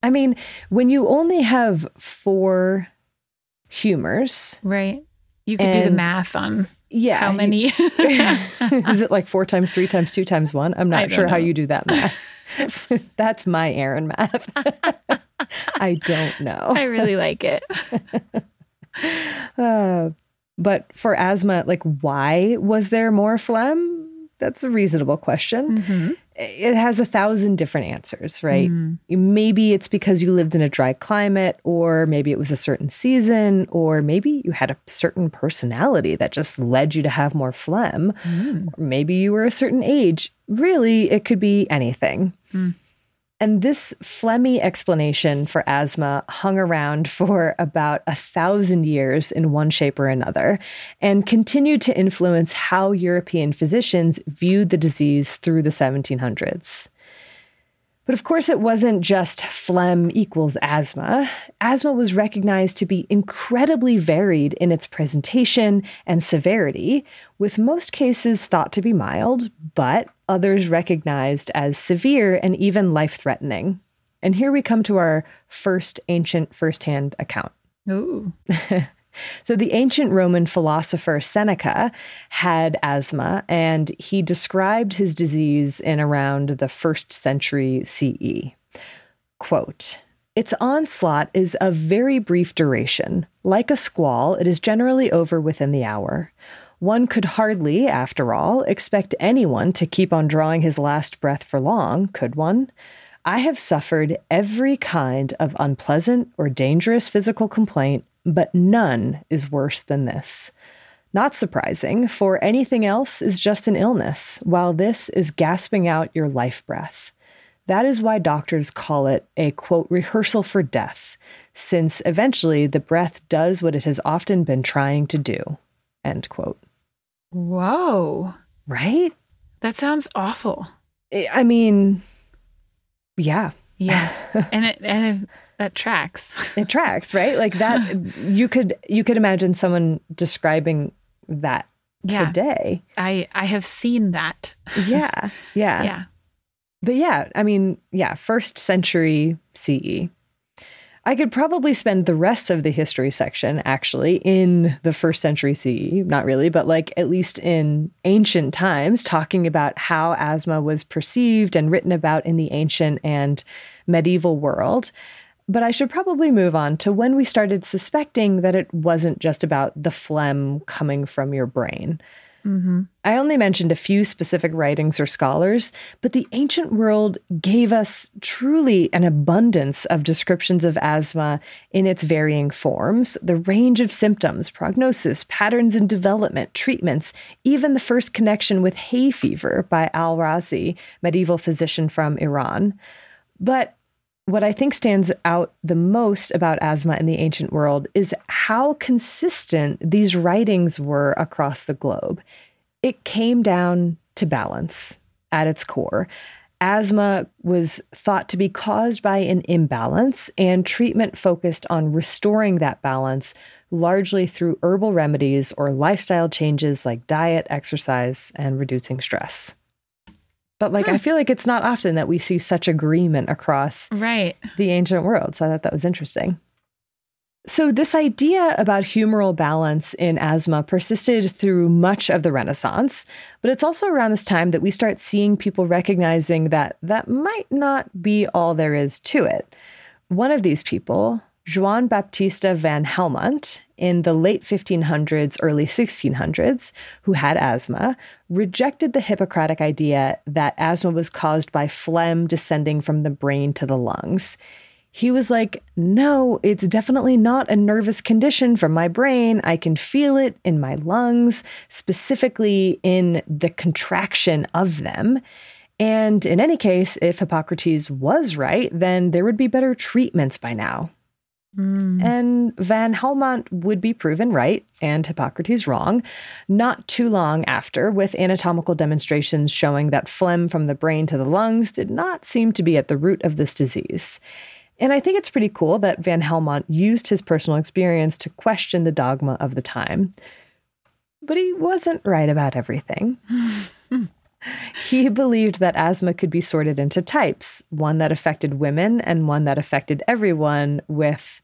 I mean, when you only have four humors. Right. You could do the math on yeah, how many. is it like four times three times two times one? I'm not sure know. how you do that math. That's my Erin math. I don't know. I really like it. Uh, but for asthma, like, why was there more phlegm? That's a reasonable question. Mm-hmm. It has a thousand different answers, right? Mm. Maybe it's because you lived in a dry climate, or maybe it was a certain season, or maybe you had a certain personality that just led you to have more phlegm. Mm. maybe you were a certain age. Really, it could be anything. Mm. And this phlegmy explanation for asthma hung around for about a thousand years in one shape or another and continued to influence how European physicians viewed the disease through the 1700s. But of course, it wasn't just phlegm equals asthma. Asthma was recognized to be incredibly varied in its presentation and severity, with most cases thought to be mild, but others recognized as severe and even life threatening. And here we come to our first ancient firsthand account. Ooh. So, the ancient Roman philosopher Seneca had asthma, and he described his disease in around the first century CE. Quote, its onslaught is of very brief duration. Like a squall, it is generally over within the hour. One could hardly, after all, expect anyone to keep on drawing his last breath for long, could one? I have suffered every kind of unpleasant or dangerous physical complaint but none is worse than this. Not surprising, for anything else is just an illness, while this is gasping out your life breath. That is why doctors call it a quote, rehearsal for death, since eventually the breath does what it has often been trying to do. End quote. Whoa. Right? That sounds awful. I mean, yeah. Yeah. and it, and that tracks. It tracks, right? Like that you could you could imagine someone describing that yeah. today. I I have seen that. yeah. Yeah. Yeah. But yeah, I mean, yeah, first century CE. I could probably spend the rest of the history section actually in the first century CE, not really, but like at least in ancient times, talking about how asthma was perceived and written about in the ancient and medieval world. But I should probably move on to when we started suspecting that it wasn't just about the phlegm coming from your brain. Mm-hmm. I only mentioned a few specific writings or scholars, but the ancient world gave us truly an abundance of descriptions of asthma in its varying forms, the range of symptoms, prognosis, patterns in development, treatments, even the first connection with hay fever by Al Razi, medieval physician from Iran. But what I think stands out the most about asthma in the ancient world is how consistent these writings were across the globe. It came down to balance at its core. Asthma was thought to be caused by an imbalance, and treatment focused on restoring that balance largely through herbal remedies or lifestyle changes like diet, exercise, and reducing stress. But like, hmm. I feel like it's not often that we see such agreement across right. the ancient world. So I thought that was interesting. So, this idea about humoral balance in asthma persisted through much of the Renaissance, but it's also around this time that we start seeing people recognizing that that might not be all there is to it. One of these people, Joan Baptista van Helmont in the late 1500s, early 1600s, who had asthma, rejected the Hippocratic idea that asthma was caused by phlegm descending from the brain to the lungs. He was like, No, it's definitely not a nervous condition from my brain. I can feel it in my lungs, specifically in the contraction of them. And in any case, if Hippocrates was right, then there would be better treatments by now. Mm. And Van Helmont would be proven right and Hippocrates wrong not too long after, with anatomical demonstrations showing that phlegm from the brain to the lungs did not seem to be at the root of this disease. And I think it's pretty cool that Van Helmont used his personal experience to question the dogma of the time. But he wasn't right about everything. he believed that asthma could be sorted into types one that affected women and one that affected everyone, with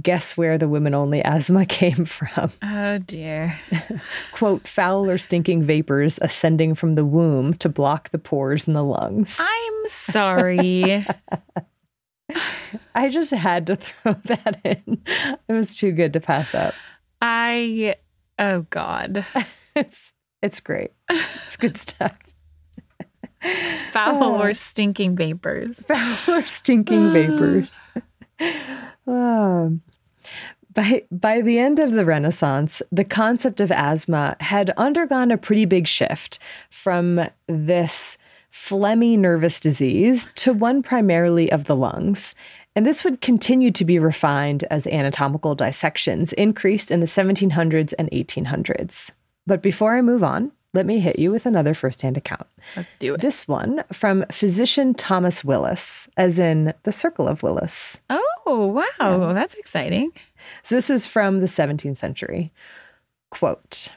guess where the women only asthma came from. Oh dear. Quote, foul or stinking vapors ascending from the womb to block the pores in the lungs. I'm sorry. I just had to throw that in. It was too good to pass up. I, oh God. it's, it's great. It's good stuff. Foul or stinking vapors. Foul or stinking vapors. Um, by, by the end of the Renaissance, the concept of asthma had undergone a pretty big shift from this phlegmy nervous disease to one primarily of the lungs. And this would continue to be refined as anatomical dissections increased in the 1700s and 1800s. But before I move on, let me hit you with another firsthand account. Let's do it. This one from physician Thomas Willis, as in the Circle of Willis. Oh, wow. Yeah. That's exciting. So this is from the 17th century. Quote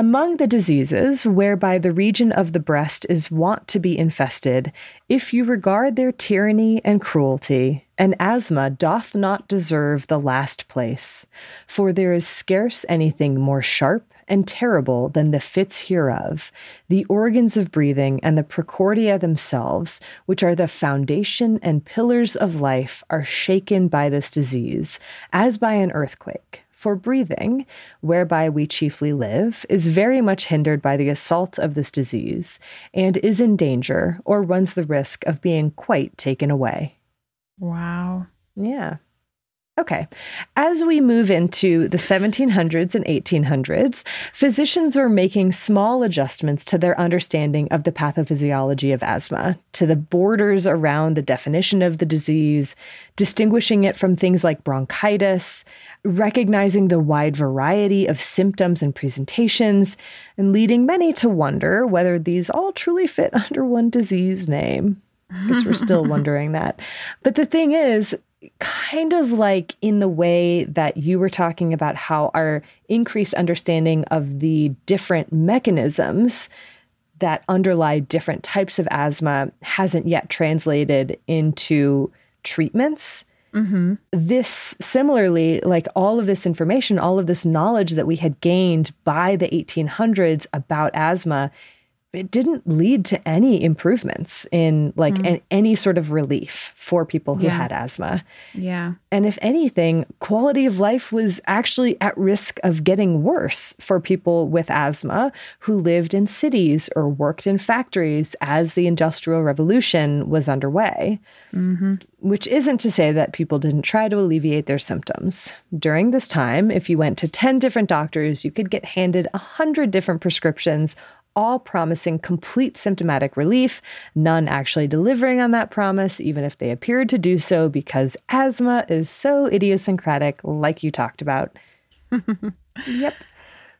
among the diseases whereby the region of the breast is wont to be infested, if you regard their tyranny and cruelty, an asthma doth not deserve the last place. For there is scarce anything more sharp and terrible than the fits hereof, the organs of breathing and the precordia themselves, which are the foundation and pillars of life, are shaken by this disease, as by an earthquake for breathing, whereby we chiefly live, is very much hindered by the assault of this disease, and is in danger or runs the risk of being quite taken away. Wow. Yeah. Okay. As we move into the 1700s and 1800s, physicians were making small adjustments to their understanding of the pathophysiology of asthma, to the borders around the definition of the disease, distinguishing it from things like bronchitis, recognizing the wide variety of symptoms and presentations, and leading many to wonder whether these all truly fit under one disease name. Because we're still wondering that. But the thing is, kind of like in the way that you were talking about how our increased understanding of the different mechanisms that underlie different types of asthma hasn't yet translated into treatments. Mm-hmm. This similarly, like all of this information, all of this knowledge that we had gained by the 1800s about asthma it didn't lead to any improvements in like mm. an, any sort of relief for people who yeah. had asthma. Yeah. And if anything, quality of life was actually at risk of getting worse for people with asthma who lived in cities or worked in factories as the Industrial Revolution was underway. Mm-hmm. Which isn't to say that people didn't try to alleviate their symptoms. During this time, if you went to 10 different doctors, you could get handed 100 different prescriptions all promising complete symptomatic relief, none actually delivering on that promise, even if they appeared to do so, because asthma is so idiosyncratic, like you talked about. yep.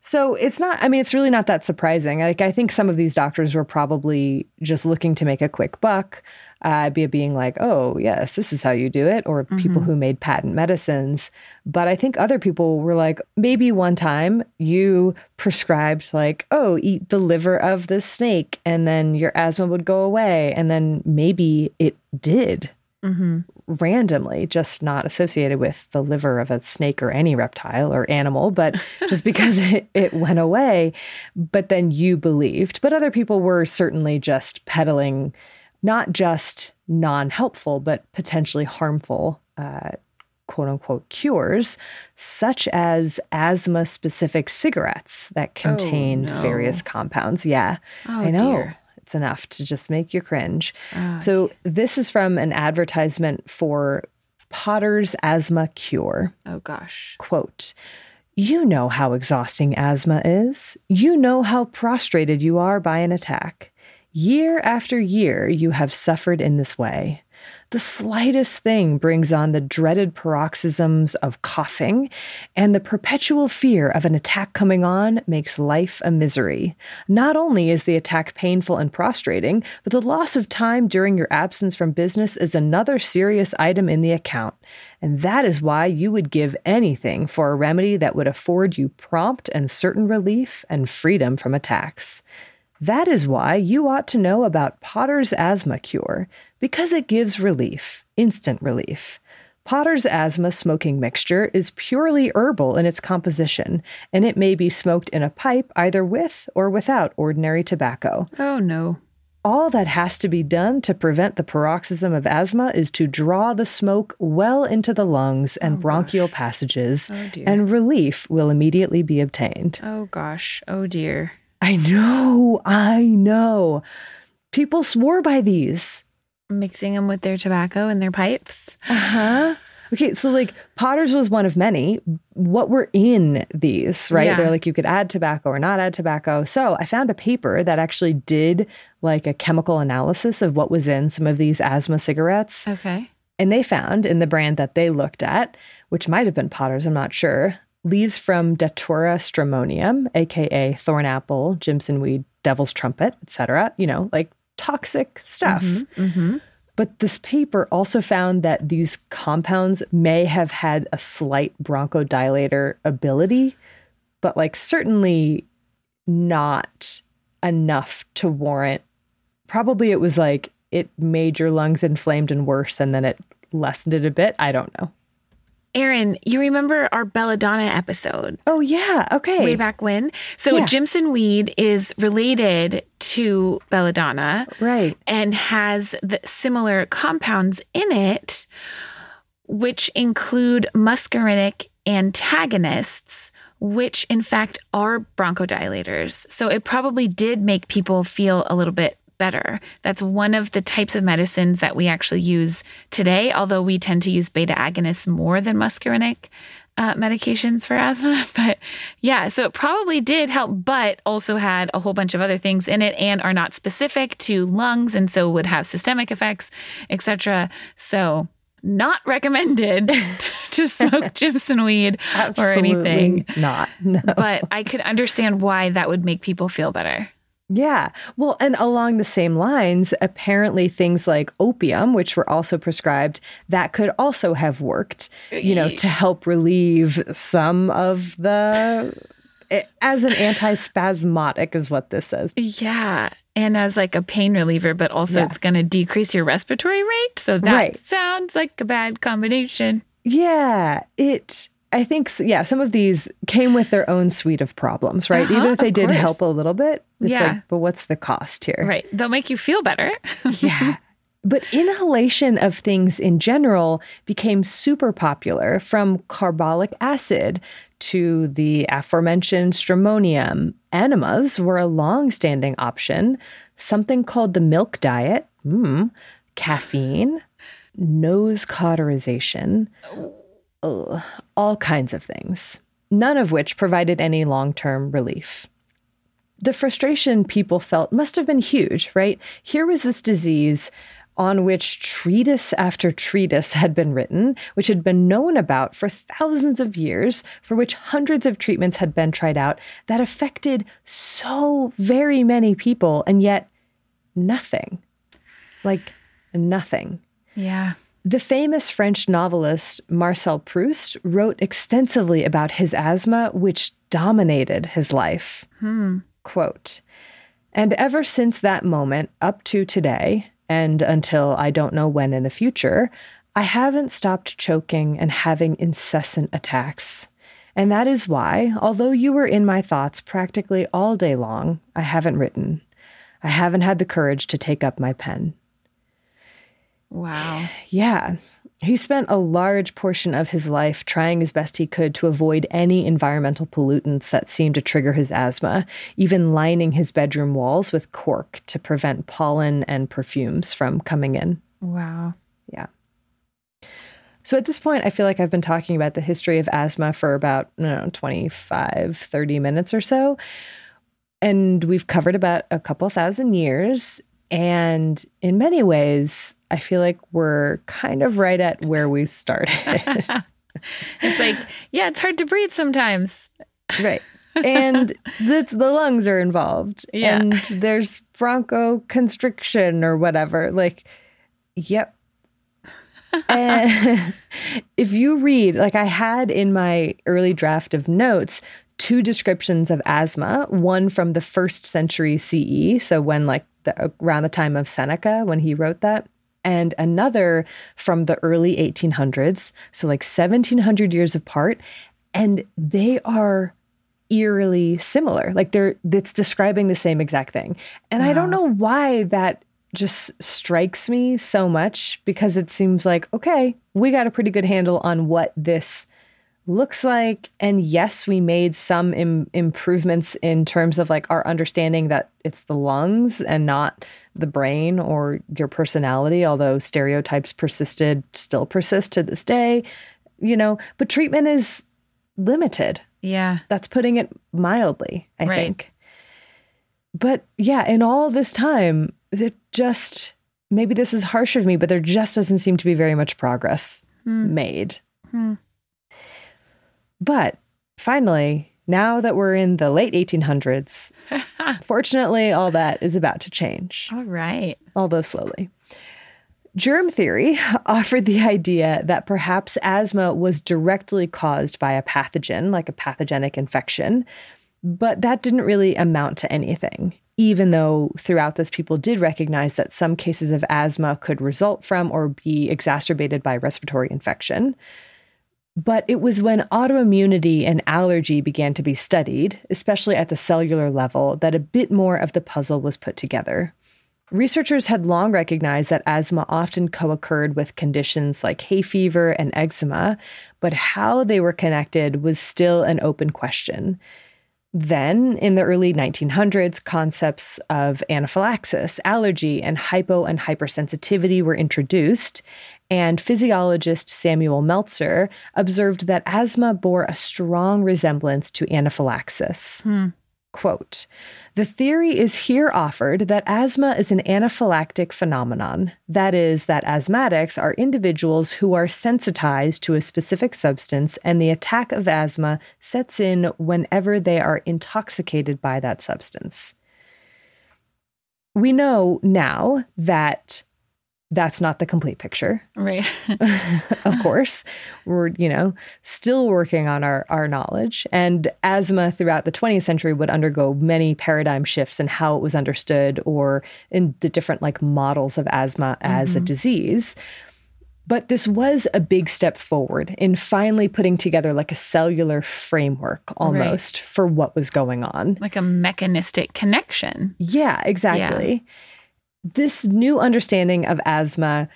So it's not, I mean, it's really not that surprising. Like, I think some of these doctors were probably just looking to make a quick buck uh, be being like, oh, yes, this is how you do it, or mm-hmm. people who made patent medicines. But I think other people were like, maybe one time you prescribed, like, oh, eat the liver of the snake, and then your asthma would go away. And then maybe it did. Mm-hmm. randomly, just not associated with the liver of a snake or any reptile or animal, but just because it, it went away. But then you believed. But other people were certainly just peddling not just non helpful, but potentially harmful uh, quote unquote cures, such as asthma specific cigarettes that contained oh, no. various compounds. Yeah, oh, I know. Dear. It's enough to just make you cringe. Oh, so, this is from an advertisement for Potter's Asthma Cure. Oh, gosh. Quote, you know how exhausting asthma is. You know how prostrated you are by an attack. Year after year, you have suffered in this way. The slightest thing brings on the dreaded paroxysms of coughing, and the perpetual fear of an attack coming on makes life a misery. Not only is the attack painful and prostrating, but the loss of time during your absence from business is another serious item in the account. And that is why you would give anything for a remedy that would afford you prompt and certain relief and freedom from attacks. That is why you ought to know about Potter's Asthma Cure, because it gives relief, instant relief. Potter's asthma smoking mixture is purely herbal in its composition, and it may be smoked in a pipe either with or without ordinary tobacco. Oh, no. All that has to be done to prevent the paroxysm of asthma is to draw the smoke well into the lungs and oh, bronchial gosh. passages, oh, and relief will immediately be obtained. Oh, gosh. Oh, dear. I know, I know. People swore by these. Mixing them with their tobacco and their pipes. Uh huh. Okay, so like Potter's was one of many. What were in these, right? Yeah. They're like you could add tobacco or not add tobacco. So I found a paper that actually did like a chemical analysis of what was in some of these asthma cigarettes. Okay. And they found in the brand that they looked at, which might have been Potter's, I'm not sure, leaves from Datura stramonium, aka thornapple, Jimson weed, devil's trumpet, etc. You know, like toxic stuff. Mm-hmm, mm-hmm. But this paper also found that these compounds may have had a slight bronchodilator ability, but like certainly not enough to warrant. Probably it was like it made your lungs inflamed and worse, and then it lessened it a bit. I don't know. Erin, you remember our belladonna episode? Oh, yeah. Okay. Way back when. So, yeah. Jimson weed is related to belladonna. Right. And has the similar compounds in it, which include muscarinic antagonists, which in fact are bronchodilators. So, it probably did make people feel a little bit better. That's one of the types of medicines that we actually use today, although we tend to use beta agonists more than muscarinic uh, medications for asthma. But yeah, so it probably did help, but also had a whole bunch of other things in it and are not specific to lungs and so would have systemic effects, etc. So not recommended to smoke Jimson weed or anything. Not. No. But I could understand why that would make people feel better. Yeah. Well, and along the same lines, apparently things like opium, which were also prescribed, that could also have worked, you know, to help relieve some of the eh, as an antispasmodic is what this says. Yeah. And as like a pain reliever, but also yeah. it's going to decrease your respiratory rate. So that right. sounds like a bad combination. Yeah. It I think, yeah, some of these came with their own suite of problems, right? Uh-huh, Even if they did course. help a little bit, it's yeah. like, but what's the cost here? Right. They'll make you feel better. yeah. But inhalation of things in general became super popular from carbolic acid to the aforementioned stramonium. Enemas were a long standing option. Something called the milk diet, mm, caffeine, nose cauterization ugh, all kinds of things, none of which provided any long term relief. The frustration people felt must have been huge, right? Here was this disease on which treatise after treatise had been written, which had been known about for thousands of years, for which hundreds of treatments had been tried out, that affected so very many people, and yet nothing. Like nothing. Yeah. The famous French novelist Marcel Proust wrote extensively about his asthma, which dominated his life. Hmm. Quote And ever since that moment up to today, and until I don't know when in the future, I haven't stopped choking and having incessant attacks. And that is why, although you were in my thoughts practically all day long, I haven't written. I haven't had the courage to take up my pen. Wow. Yeah. He spent a large portion of his life trying as best he could to avoid any environmental pollutants that seemed to trigger his asthma, even lining his bedroom walls with cork to prevent pollen and perfumes from coming in. Wow. Yeah. So at this point, I feel like I've been talking about the history of asthma for about, I don't know, 25, 30 minutes or so. And we've covered about a couple thousand years. And in many ways, I feel like we're kind of right at where we started. it's like, yeah, it's hard to breathe sometimes. Right. And the, the lungs are involved. Yeah. And there's bronchoconstriction or whatever. Like, yep. and if you read, like I had in my early draft of notes, two descriptions of asthma, one from the first century CE, so when like the, around the time of Seneca when he wrote that, and another from the early 1800s, so like 1700 years apart, and they are eerily similar. Like they're it's describing the same exact thing. And I don't know why that just strikes me so much because it seems like okay, we got a pretty good handle on what this looks like and yes we made some Im- improvements in terms of like our understanding that it's the lungs and not the brain or your personality although stereotypes persisted still persist to this day you know but treatment is limited yeah that's putting it mildly i right. think but yeah in all this time it just maybe this is harsh of me but there just doesn't seem to be very much progress hmm. made hmm. But finally, now that we're in the late 1800s, fortunately, all that is about to change. All right. Although slowly. Germ theory offered the idea that perhaps asthma was directly caused by a pathogen, like a pathogenic infection, but that didn't really amount to anything, even though throughout this, people did recognize that some cases of asthma could result from or be exacerbated by respiratory infection. But it was when autoimmunity and allergy began to be studied, especially at the cellular level, that a bit more of the puzzle was put together. Researchers had long recognized that asthma often co occurred with conditions like hay fever and eczema, but how they were connected was still an open question. Then, in the early 1900s, concepts of anaphylaxis, allergy, and hypo and hypersensitivity were introduced, and physiologist Samuel Meltzer observed that asthma bore a strong resemblance to anaphylaxis. Hmm. Quote The theory is here offered that asthma is an anaphylactic phenomenon. That is, that asthmatics are individuals who are sensitized to a specific substance, and the attack of asthma sets in whenever they are intoxicated by that substance. We know now that that's not the complete picture. Right. of course. We're, you know, still working on our, our knowledge. And asthma throughout the 20th century would undergo many paradigm shifts in how it was understood or in the different like models of asthma as mm-hmm. a disease. But this was a big step forward in finally putting together like a cellular framework almost right. for what was going on. Like a mechanistic connection. Yeah, exactly. Yeah this new understanding of asthma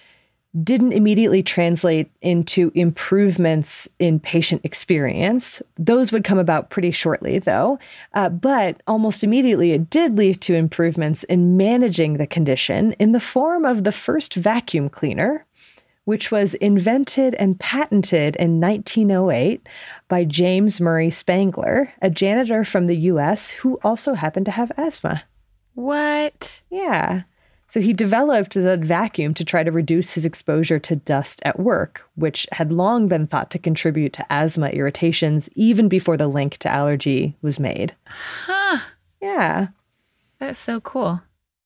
didn't immediately translate into improvements in patient experience. Those would come about pretty shortly, though. Uh, but almost immediately, it did lead to improvements in managing the condition in the form of the first vacuum cleaner, which was invented and patented in 1908 by James Murray Spangler, a janitor from the US who also happened to have asthma. What? Yeah. So he developed the vacuum to try to reduce his exposure to dust at work, which had long been thought to contribute to asthma irritations even before the link to allergy was made. Huh. Yeah. That's so cool.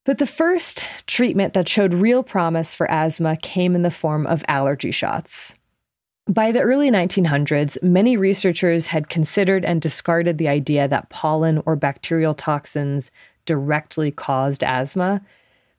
But the first treatment that showed real promise for asthma came in the form of allergy shots. By the early 1900s, many researchers had considered and discarded the idea that pollen or bacterial toxins directly caused asthma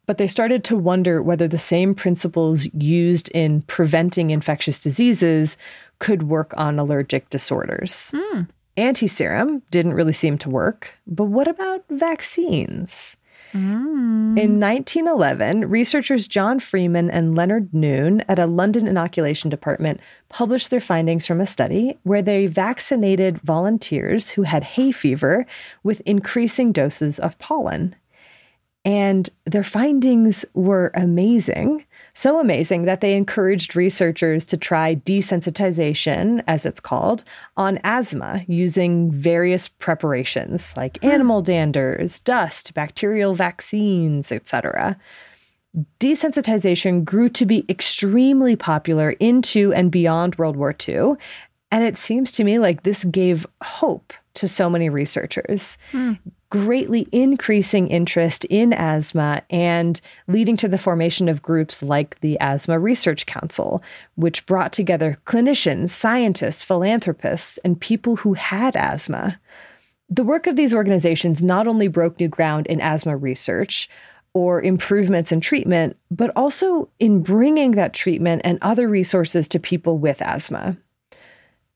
but they started to wonder whether the same principles used in preventing infectious diseases could work on allergic disorders. Mm. Antiserum didn't really seem to work, but what about vaccines? Mm. In 1911, researchers John Freeman and Leonard Noon at a London inoculation department published their findings from a study where they vaccinated volunteers who had hay fever with increasing doses of pollen. And their findings were amazing. So amazing that they encouraged researchers to try desensitization, as it's called, on asthma using various preparations like hmm. animal danders, dust, bacterial vaccines, etc. Desensitization grew to be extremely popular into and beyond World War II. And it seems to me like this gave hope to so many researchers. Hmm greatly increasing interest in asthma and leading to the formation of groups like the Asthma Research Council, which brought together clinicians, scientists, philanthropists, and people who had asthma. The work of these organizations not only broke new ground in asthma research or improvements in treatment, but also in bringing that treatment and other resources to people with asthma.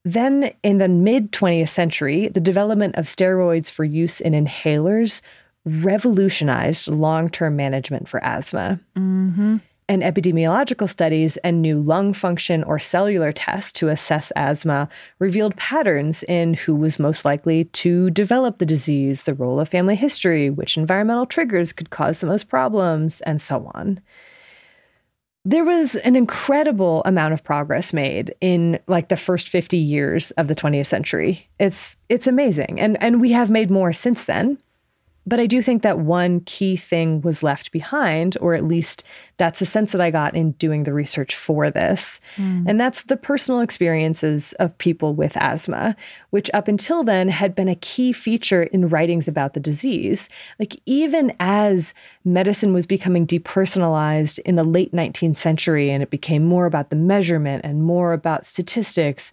Then, in the mid 20th century, the development of steroids for use in inhalers revolutionized long term management for asthma. Mm-hmm. And epidemiological studies and new lung function or cellular tests to assess asthma revealed patterns in who was most likely to develop the disease, the role of family history, which environmental triggers could cause the most problems, and so on there was an incredible amount of progress made in like the first 50 years of the 20th century. It's it's amazing. And and we have made more since then. But I do think that one key thing was left behind, or at least that's the sense that I got in doing the research for this. Mm. And that's the personal experiences of people with asthma, which up until then had been a key feature in writings about the disease. Like, even as medicine was becoming depersonalized in the late 19th century and it became more about the measurement and more about statistics,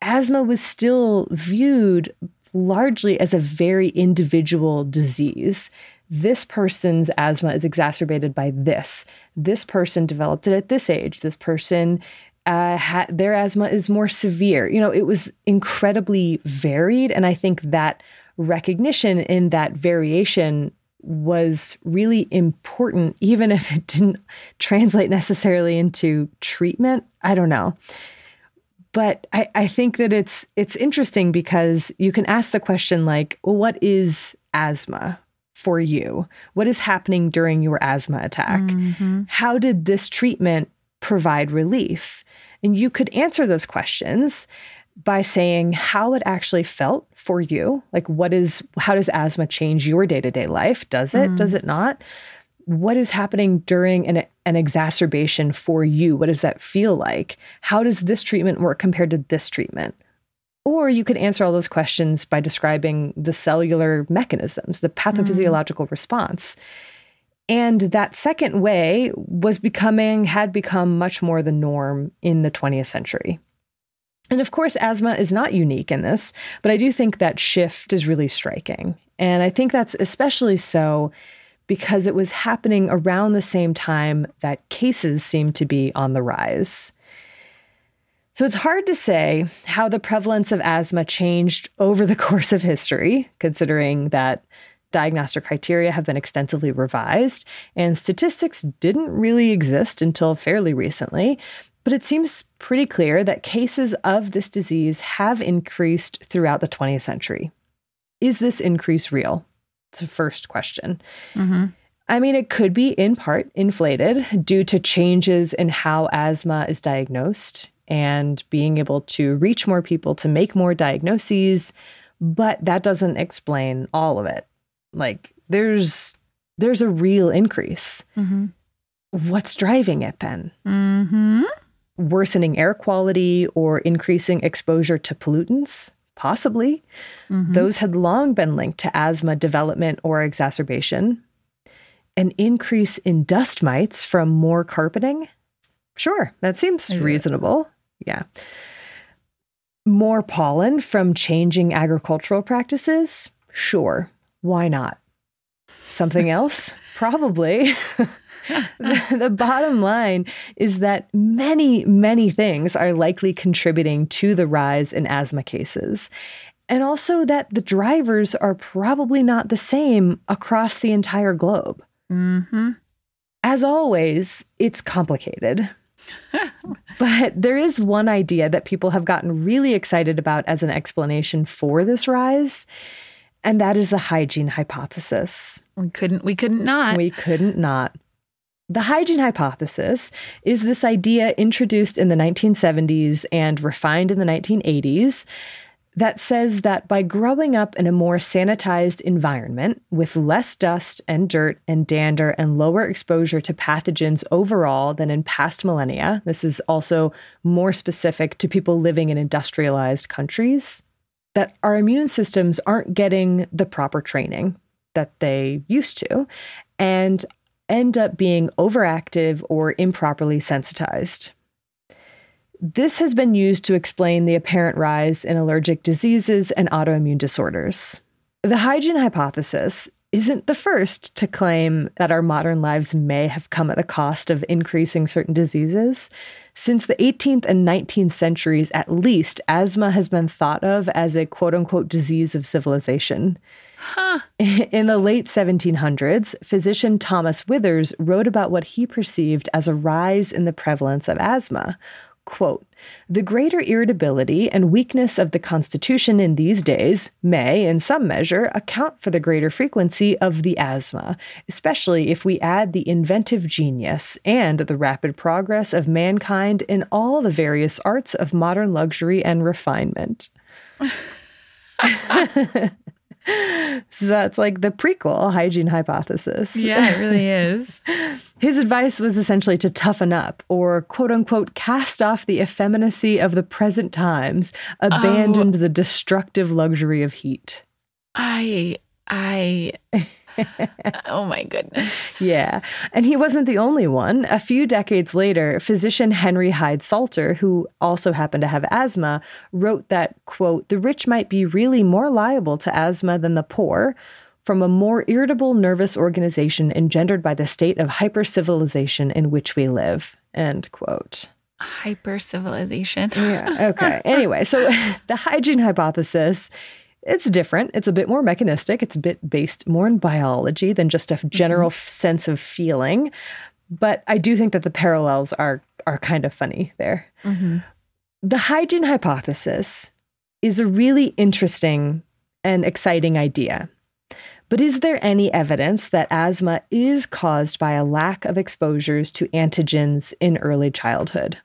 asthma was still viewed largely as a very individual disease. This person's asthma is exacerbated by this. This person developed it at this age. This person uh, ha- their asthma is more severe. You know, it was incredibly varied. And I think that recognition in that variation was really important, even if it didn't translate necessarily into treatment. I don't know. But I, I think that it's it's interesting because you can ask the question like, well, what is asthma for you? What is happening during your asthma attack? Mm-hmm. How did this treatment provide relief? And you could answer those questions by saying how it actually felt for you. Like, what is, how does asthma change your day to day life? Does it? Mm. Does it not? What is happening during an, an exacerbation for you? What does that feel like? How does this treatment work compared to this treatment? Or you could answer all those questions by describing the cellular mechanisms, the pathophysiological mm. response. And that second way was becoming, had become much more the norm in the 20th century. And of course, asthma is not unique in this, but I do think that shift is really striking. And I think that's especially so because it was happening around the same time that cases seemed to be on the rise. So it's hard to say how the prevalence of asthma changed over the course of history, considering that diagnostic criteria have been extensively revised and statistics didn't really exist until fairly recently. But it seems pretty clear that cases of this disease have increased throughout the 20th century. Is this increase real? It's the first question. Mm-hmm. I mean, it could be in part inflated due to changes in how asthma is diagnosed and being able to reach more people to make more diagnoses, but that doesn't explain all of it. Like there's there's a real increase. Mm-hmm. What's driving it then? Mm-hmm. Worsening air quality or increasing exposure to pollutants? Possibly. Mm-hmm. Those had long been linked to asthma development or exacerbation. An increase in dust mites from more carpeting? Sure, that seems yeah. reasonable. Yeah. More pollen from changing agricultural practices? Sure, why not? Something else? Probably. the, the bottom line is that many, many things are likely contributing to the rise in asthma cases. and also that the drivers are probably not the same across the entire globe. Mm-hmm. As always, it's complicated. but there is one idea that people have gotten really excited about as an explanation for this rise, and that is the hygiene hypothesis. We couldn't we couldn't not. We couldn't not. The hygiene hypothesis is this idea introduced in the 1970s and refined in the 1980s that says that by growing up in a more sanitized environment with less dust and dirt and dander and lower exposure to pathogens overall than in past millennia, this is also more specific to people living in industrialized countries, that our immune systems aren't getting the proper training that they used to. And end up being overactive or improperly sensitized. This has been used to explain the apparent rise in allergic diseases and autoimmune disorders. The hygiene hypothesis isn't the first to claim that our modern lives may have come at the cost of increasing certain diseases. Since the 18th and 19th centuries, at least, asthma has been thought of as a quote unquote disease of civilization. Huh. In the late 1700s, physician Thomas Withers wrote about what he perceived as a rise in the prevalence of asthma, Quote, the greater irritability and weakness of the constitution in these days may, in some measure, account for the greater frequency of the asthma, especially if we add the inventive genius and the rapid progress of mankind in all the various arts of modern luxury and refinement. so that's like the prequel hygiene hypothesis. Yeah, it really is. His advice was essentially to toughen up or quote unquote cast off the effeminacy of the present times, abandon oh. the destructive luxury of heat. I I oh my goodness. Yeah. And he wasn't the only one. A few decades later, physician Henry Hyde Salter, who also happened to have asthma, wrote that, quote, the rich might be really more liable to asthma than the poor from a more irritable nervous organization engendered by the state of hypercivilization in which we live, end quote hyper civilization. yeah. Okay. Anyway, so the hygiene hypothesis it's different. It's a bit more mechanistic. It's a bit based more in biology than just a general mm-hmm. sense of feeling. But I do think that the parallels are are kind of funny there. Mm-hmm. The hygiene hypothesis is a really interesting and exciting idea. But is there any evidence that asthma is caused by a lack of exposures to antigens in early childhood?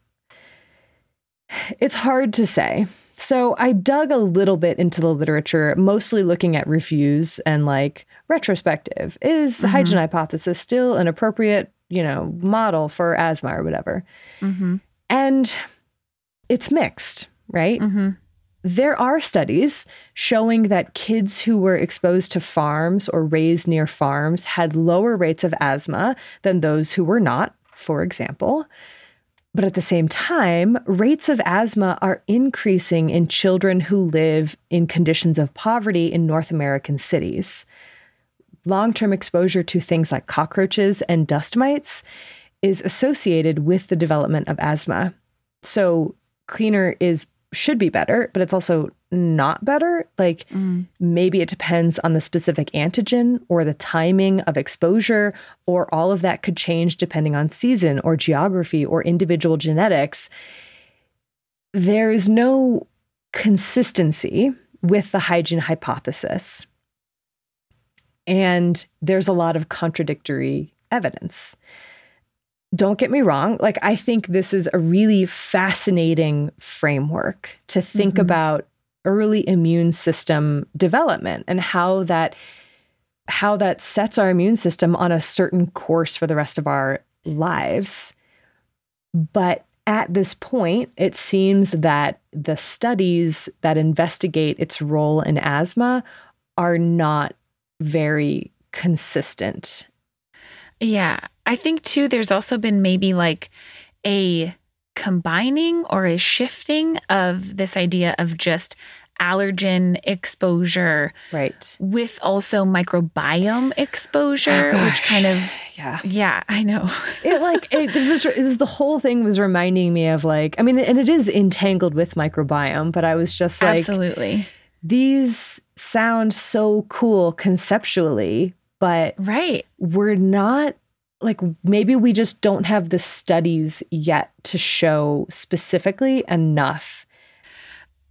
It's hard to say. So I dug a little bit into the literature, mostly looking at reviews and like retrospective. Is mm-hmm. hygiene hypothesis still an appropriate, you know, model for asthma or whatever? Mm-hmm. And it's mixed, right? Mm-hmm. There are studies showing that kids who were exposed to farms or raised near farms had lower rates of asthma than those who were not, for example. But at the same time, rates of asthma are increasing in children who live in conditions of poverty in North American cities. Long term exposure to things like cockroaches and dust mites is associated with the development of asthma. So, cleaner is should be better, but it's also not better. Like mm. maybe it depends on the specific antigen or the timing of exposure, or all of that could change depending on season or geography or individual genetics. There is no consistency with the hygiene hypothesis. And there's a lot of contradictory evidence don't get me wrong, like I think this is a really fascinating framework to think mm-hmm. about early immune system development and how that how that sets our immune system on a certain course for the rest of our lives. But at this point, it seems that the studies that investigate its role in asthma are not very consistent. Yeah. I think too, there's also been maybe like a combining or a shifting of this idea of just allergen exposure right. with also microbiome exposure oh, which kind of yeah. Yeah i know. It like it, it, was, it was the whole thing was reminding me of like i mean and it is entangled with microbiome but i was just like absolutely. these sound so cool conceptually, but right. we're not like maybe we just don't have the studies yet to show specifically enough.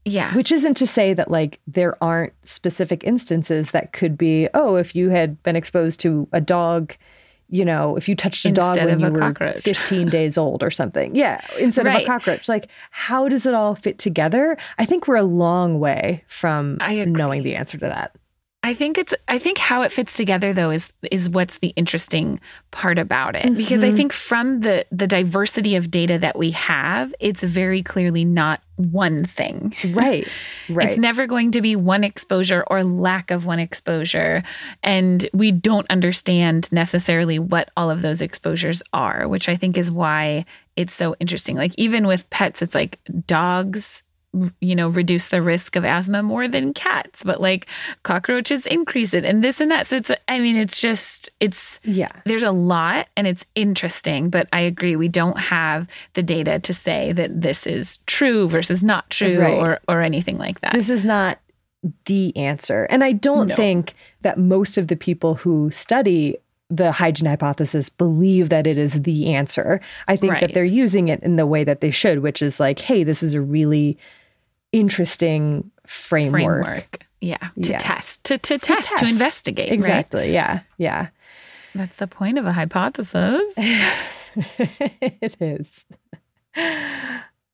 Yeah. Which isn't to say that like there aren't specific instances that could be, oh, if you had been exposed to a dog, you know, if you touched a instead dog when you were cockroach. 15 days old or something. Yeah, instead right. of a cockroach. Like, how does it all fit together? I think we're a long way from knowing the answer to that. I think it's I think how it fits together though is is what's the interesting part about it mm-hmm. because I mm-hmm. think from the the diversity of data that we have it's very clearly not one thing. Right. Right. it's never going to be one exposure or lack of one exposure and we don't understand necessarily what all of those exposures are, which I think is why it's so interesting. Like even with pets it's like dogs you know, reduce the risk of asthma more than cats, but like cockroaches increase it and this and that. So it's, I mean, it's just, it's, yeah, there's a lot and it's interesting, but I agree. We don't have the data to say that this is true versus not true right. or, or anything like that. This is not the answer. And I don't no. think that most of the people who study the hygiene hypothesis believe that it is the answer. I think right. that they're using it in the way that they should, which is like, hey, this is a really interesting framework. framework. Yeah, to yeah. test, to, to, to test, test, to investigate. Exactly. Right? Yeah. Yeah. That's the point of a hypothesis. it is.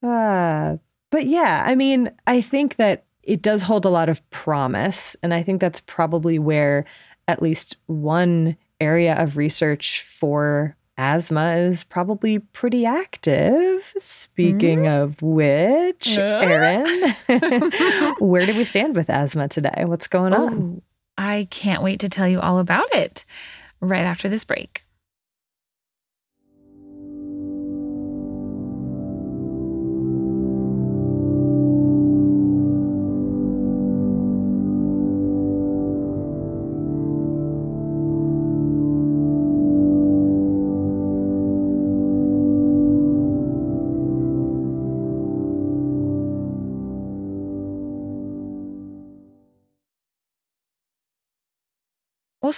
Uh, but yeah, I mean, I think that it does hold a lot of promise. And I think that's probably where at least one area of research for asthma is probably pretty active. Speaking mm. of which, Erin, where do we stand with asthma today? What's going on? Oh, I can't wait to tell you all about it right after this break.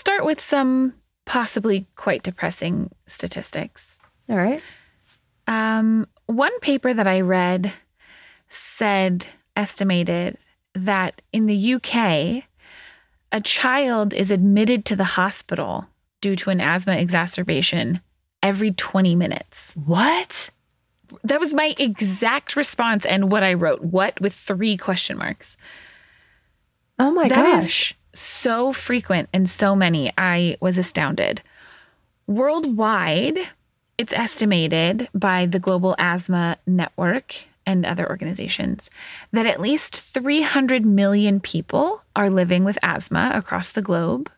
Start with some possibly quite depressing statistics. All right. Um, one paper that I read said, estimated that in the UK, a child is admitted to the hospital due to an asthma exacerbation every 20 minutes. What? That was my exact response and what I wrote. What with three question marks. Oh my that gosh so frequent and so many, I was astounded. Worldwide, it's estimated by the Global Asthma Network and other organizations that at least 300 million people are living with asthma across the globe.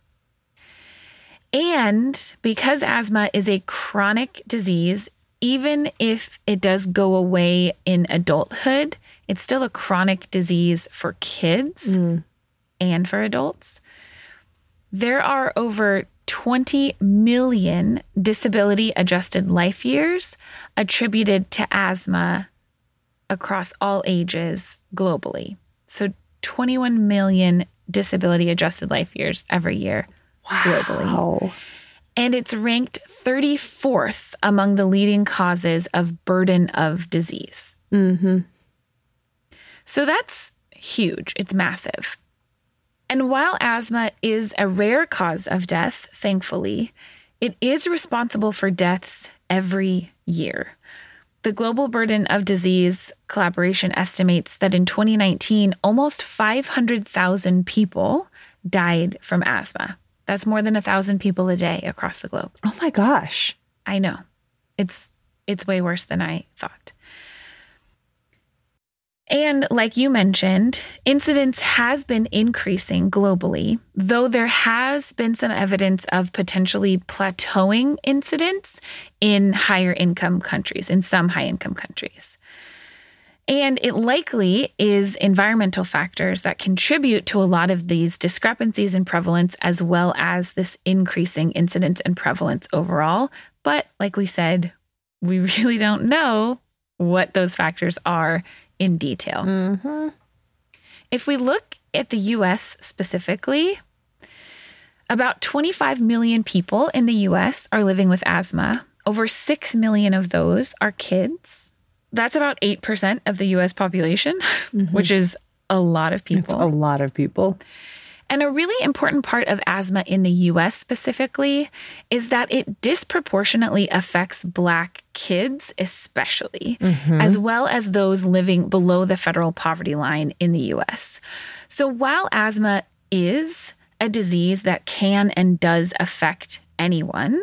And because asthma is a chronic disease, even if it does go away in adulthood, it's still a chronic disease for kids. Mm and for adults. There are over 20 million disability adjusted life years attributed to asthma across all ages globally. So 21 million disability adjusted life years every year wow. globally. And it's ranked 34th among the leading causes of burden of disease. Mm-hmm. So that's huge. It's massive. And while asthma is a rare cause of death, thankfully, it is responsible for deaths every year. The Global Burden of Disease collaboration estimates that in 2019, almost 500,000 people died from asthma. That's more than a thousand people a day across the globe. Oh my gosh. I know. It's it's way worse than I thought. And like you mentioned, incidence has been increasing globally, though there has been some evidence of potentially plateauing incidence in higher income countries, in some high income countries. And it likely is environmental factors that contribute to a lot of these discrepancies in prevalence, as well as this increasing incidence and prevalence overall. But like we said, we really don't know what those factors are in detail. Mm-hmm. If we look at the US specifically, about 25 million people in the US are living with asthma. Over 6 million of those are kids. That's about 8% of the US population, mm-hmm. which is a lot of people. It's a lot of people. And a really important part of asthma in the US specifically is that it disproportionately affects Black kids, especially, mm-hmm. as well as those living below the federal poverty line in the US. So while asthma is a disease that can and does affect anyone,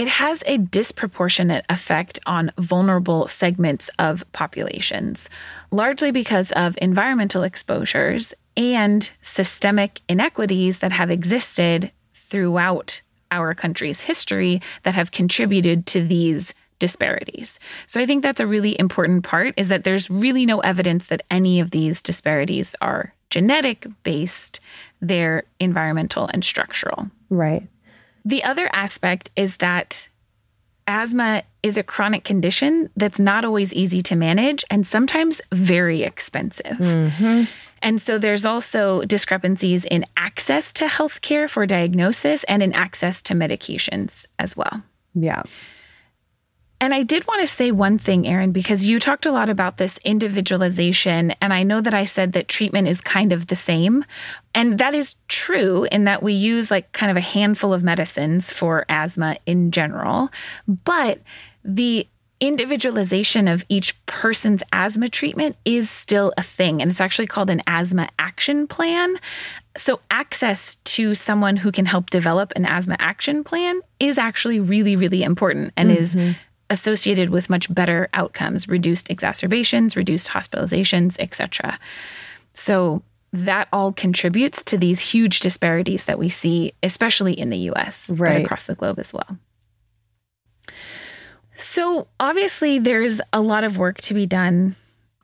it has a disproportionate effect on vulnerable segments of populations, largely because of environmental exposures and systemic inequities that have existed throughout our country's history that have contributed to these disparities. So I think that's a really important part is that there's really no evidence that any of these disparities are genetic based, they're environmental and structural. Right. The other aspect is that asthma is a chronic condition that's not always easy to manage and sometimes very expensive. Mm-hmm. And so there's also discrepancies in access to healthcare for diagnosis and in access to medications as well. Yeah. And I did want to say one thing, Erin, because you talked a lot about this individualization. And I know that I said that treatment is kind of the same. And that is true in that we use like kind of a handful of medicines for asthma in general. But the individualization of each person's asthma treatment is still a thing. And it's actually called an asthma action plan. So, access to someone who can help develop an asthma action plan is actually really, really important and mm-hmm. is associated with much better outcomes, reduced exacerbations, reduced hospitalizations, etc. So that all contributes to these huge disparities that we see, especially in the US, right. but across the globe as well. So, obviously, there's a lot of work to be done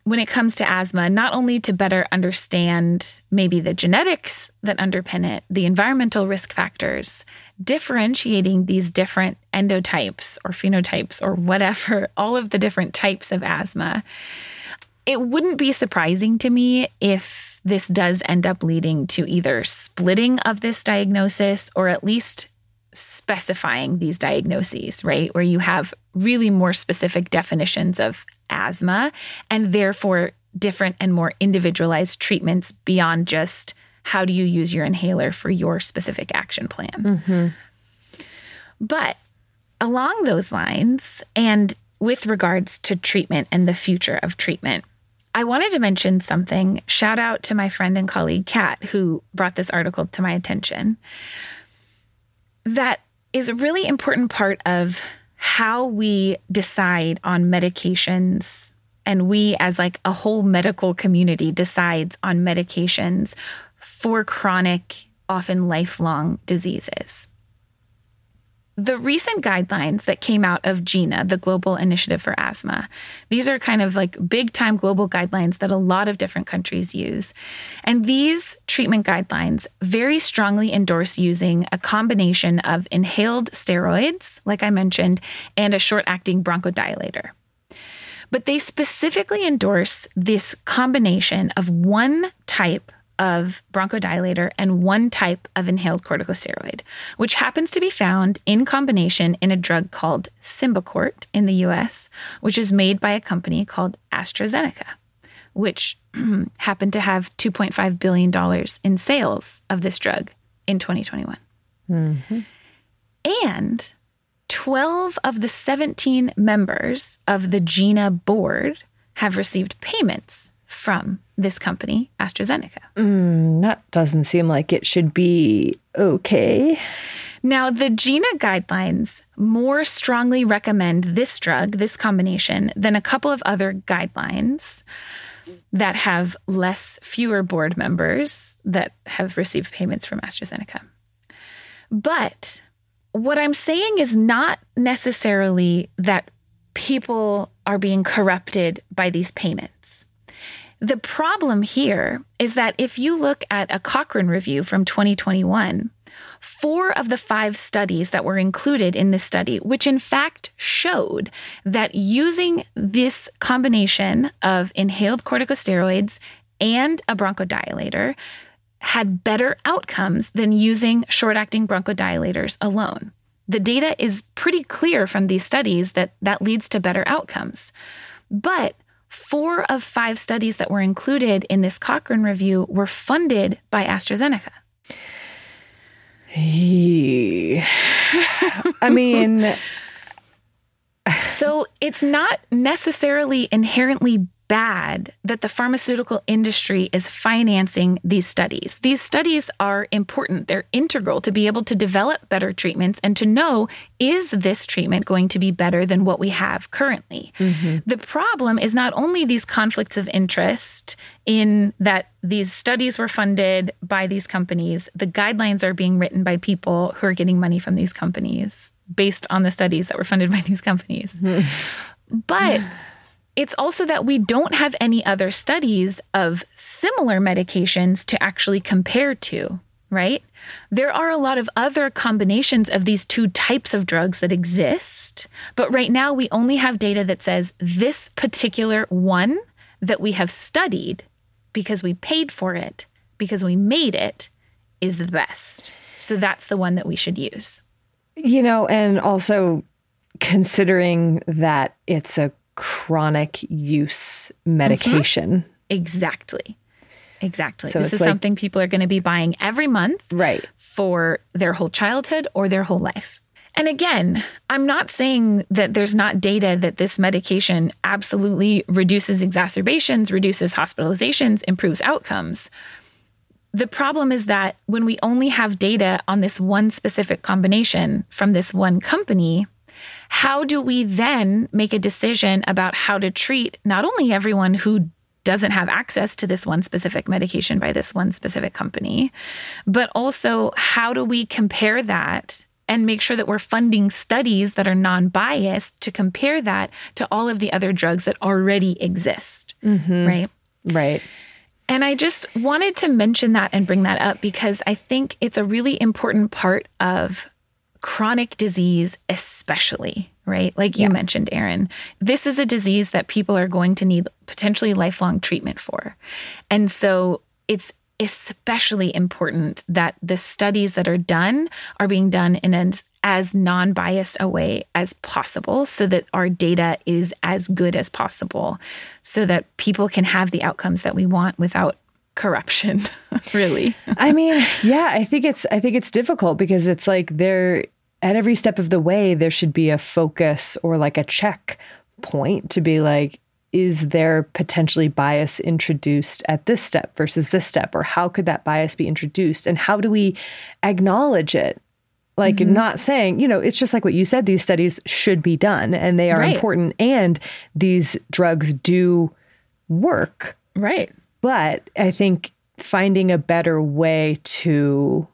when it comes to asthma, not only to better understand maybe the genetics that underpin it, the environmental risk factors, differentiating these different endotypes or phenotypes or whatever, all of the different types of asthma, it wouldn't be surprising to me if this does end up leading to either splitting of this diagnosis or at least specifying these diagnoses, right? Where you have really more specific definitions of asthma and therefore different and more individualized treatments beyond just how do you use your inhaler for your specific action plan. Mm-hmm. But along those lines, and with regards to treatment and the future of treatment, I wanted to mention something. Shout out to my friend and colleague, Kat, who brought this article to my attention. That is a really important part of how we decide on medications and we as like a whole medical community decides on medications for chronic, often lifelong diseases. The recent guidelines that came out of GINA, the Global Initiative for Asthma, these are kind of like big time global guidelines that a lot of different countries use. And these treatment guidelines very strongly endorse using a combination of inhaled steroids, like I mentioned, and a short acting bronchodilator. But they specifically endorse this combination of one type of bronchodilator and one type of inhaled corticosteroid, which happens to be found in combination in a drug called Symbicort in the US, which is made by a company called AstraZeneca, which happened to have $2.5 billion in sales of this drug in 2021. Mm-hmm. And 12 of the 17 members of the GINA board have received payments from this company, AstraZeneca. Mm, that doesn't seem like it should be okay. Now, the GINA guidelines more strongly recommend this drug, this combination, than a couple of other guidelines that have less, fewer board members that have received payments from AstraZeneca. But what I'm saying is not necessarily that people are being corrupted by these payments. The problem here is that if you look at a Cochrane review from 2021, four of the five studies that were included in this study, which in fact showed that using this combination of inhaled corticosteroids and a bronchodilator had better outcomes than using short acting bronchodilators alone. The data is pretty clear from these studies that that leads to better outcomes. But four of five studies that were included in this Cochrane review were funded by AstraZeneca. I mean, so it's not necessarily inherently bad that the pharmaceutical industry is financing these studies. These studies are important. They're integral to be able to develop better treatments and to know is this treatment going to be better than what we have currently? Mm-hmm. The problem is not only these conflicts of interest in that these studies were funded by these companies, the guidelines are being written by people who are getting money from these companies based on the studies that were funded by these companies. but it's also that we don't have any other studies of similar medications to actually compare to, right? There are a lot of other combinations of these two types of drugs that exist, but right now we only have data that says this particular one that we have studied because we paid for it, because we made it, is the best. So that's the one that we should use. You know, and also considering that it's a chronic use medication. Mm-hmm. Exactly. Exactly. So this is like, something people are going to be buying every month right. for their whole childhood or their whole life. And again, I'm not saying that there's not data that this medication absolutely reduces exacerbations, reduces hospitalizations, improves outcomes. The problem is that when we only have data on this one specific combination from this one company, how do we then make a decision about how to treat not only everyone who doesn't have access to this one specific medication by this one specific company, but also how do we compare that and make sure that we're funding studies that are non biased to compare that to all of the other drugs that already exist? Mm-hmm. Right. Right. And I just wanted to mention that and bring that up because I think it's a really important part of chronic disease, especially, right? Like you yeah. mentioned, Erin, this is a disease that people are going to need potentially lifelong treatment for. And so it's especially important that the studies that are done are being done in an as non biased a way as possible so that our data is as good as possible so that people can have the outcomes that we want without corruption really i mean yeah i think it's i think it's difficult because it's like there at every step of the way, there should be a focus or like a check point to be like, is there potentially bias introduced at this step versus this step? Or how could that bias be introduced? And how do we acknowledge it? Like, mm-hmm. not saying, you know, it's just like what you said, these studies should be done and they are right. important and these drugs do work. Right. But I think finding a better way to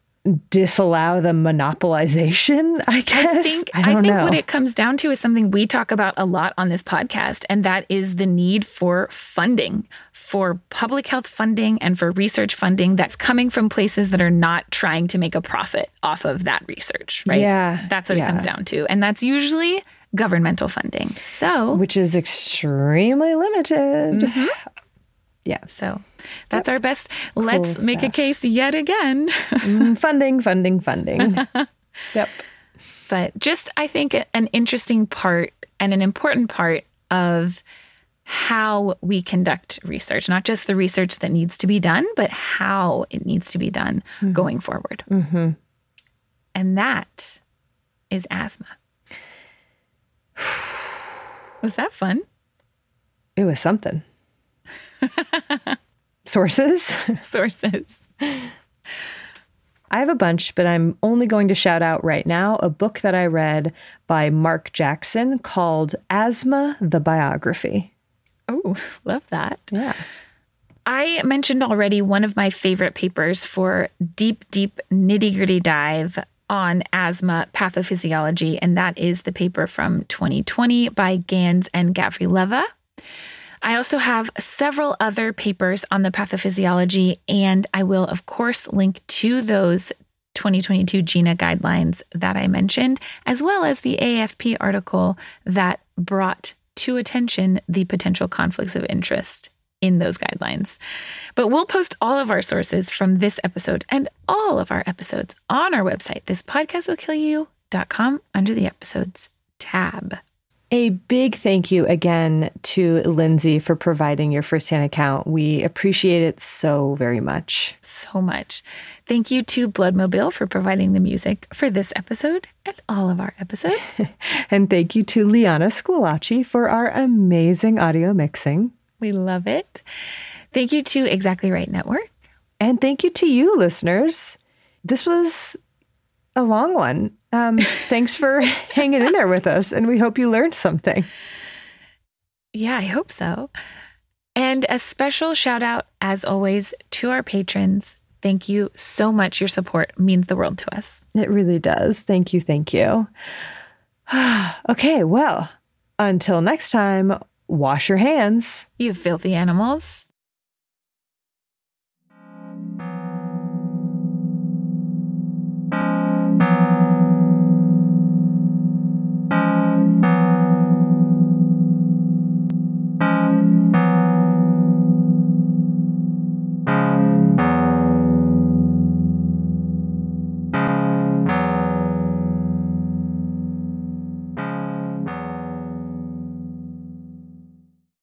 disallow the monopolization, I guess. I think, I, I think know. what it comes down to is something we talk about a lot on this podcast, and that is the need for funding, for public health funding and for research funding that's coming from places that are not trying to make a profit off of that research, right? Yeah. That's what yeah. it comes down to. And that's usually governmental funding. So, which is extremely limited. Mm-hmm. Yeah. So that's yep. our best. Cool Let's stuff. make a case yet again. mm, funding, funding, funding. yep. But just, I think, an interesting part and an important part of how we conduct research, not just the research that needs to be done, but how it needs to be done mm-hmm. going forward. Mm-hmm. And that is asthma. was that fun? It was something. Sources? Sources. I have a bunch, but I'm only going to shout out right now a book that I read by Mark Jackson called Asthma the Biography. Oh, love that. Yeah. I mentioned already one of my favorite papers for deep, deep nitty gritty dive on asthma pathophysiology, and that is the paper from 2020 by Gans and Gavrilova. I also have several other papers on the pathophysiology, and I will, of course, link to those 2022 GINA guidelines that I mentioned, as well as the AFP article that brought to attention the potential conflicts of interest in those guidelines. But we'll post all of our sources from this episode and all of our episodes on our website, thispodcastwillkillyou.com, under the episodes tab. A big thank you again to Lindsay for providing your firsthand account. We appreciate it so very much. So much. Thank you to Bloodmobile for providing the music for this episode and all of our episodes. and thank you to Liana Squillace for our amazing audio mixing. We love it. Thank you to Exactly Right Network. And thank you to you, listeners. This was a long one. Um, thanks for hanging in there with us, and we hope you learned something. Yeah, I hope so. And a special shout out, as always, to our patrons. Thank you so much. Your support means the world to us. It really does. Thank you. Thank you. okay, well, until next time, wash your hands. You filthy animals.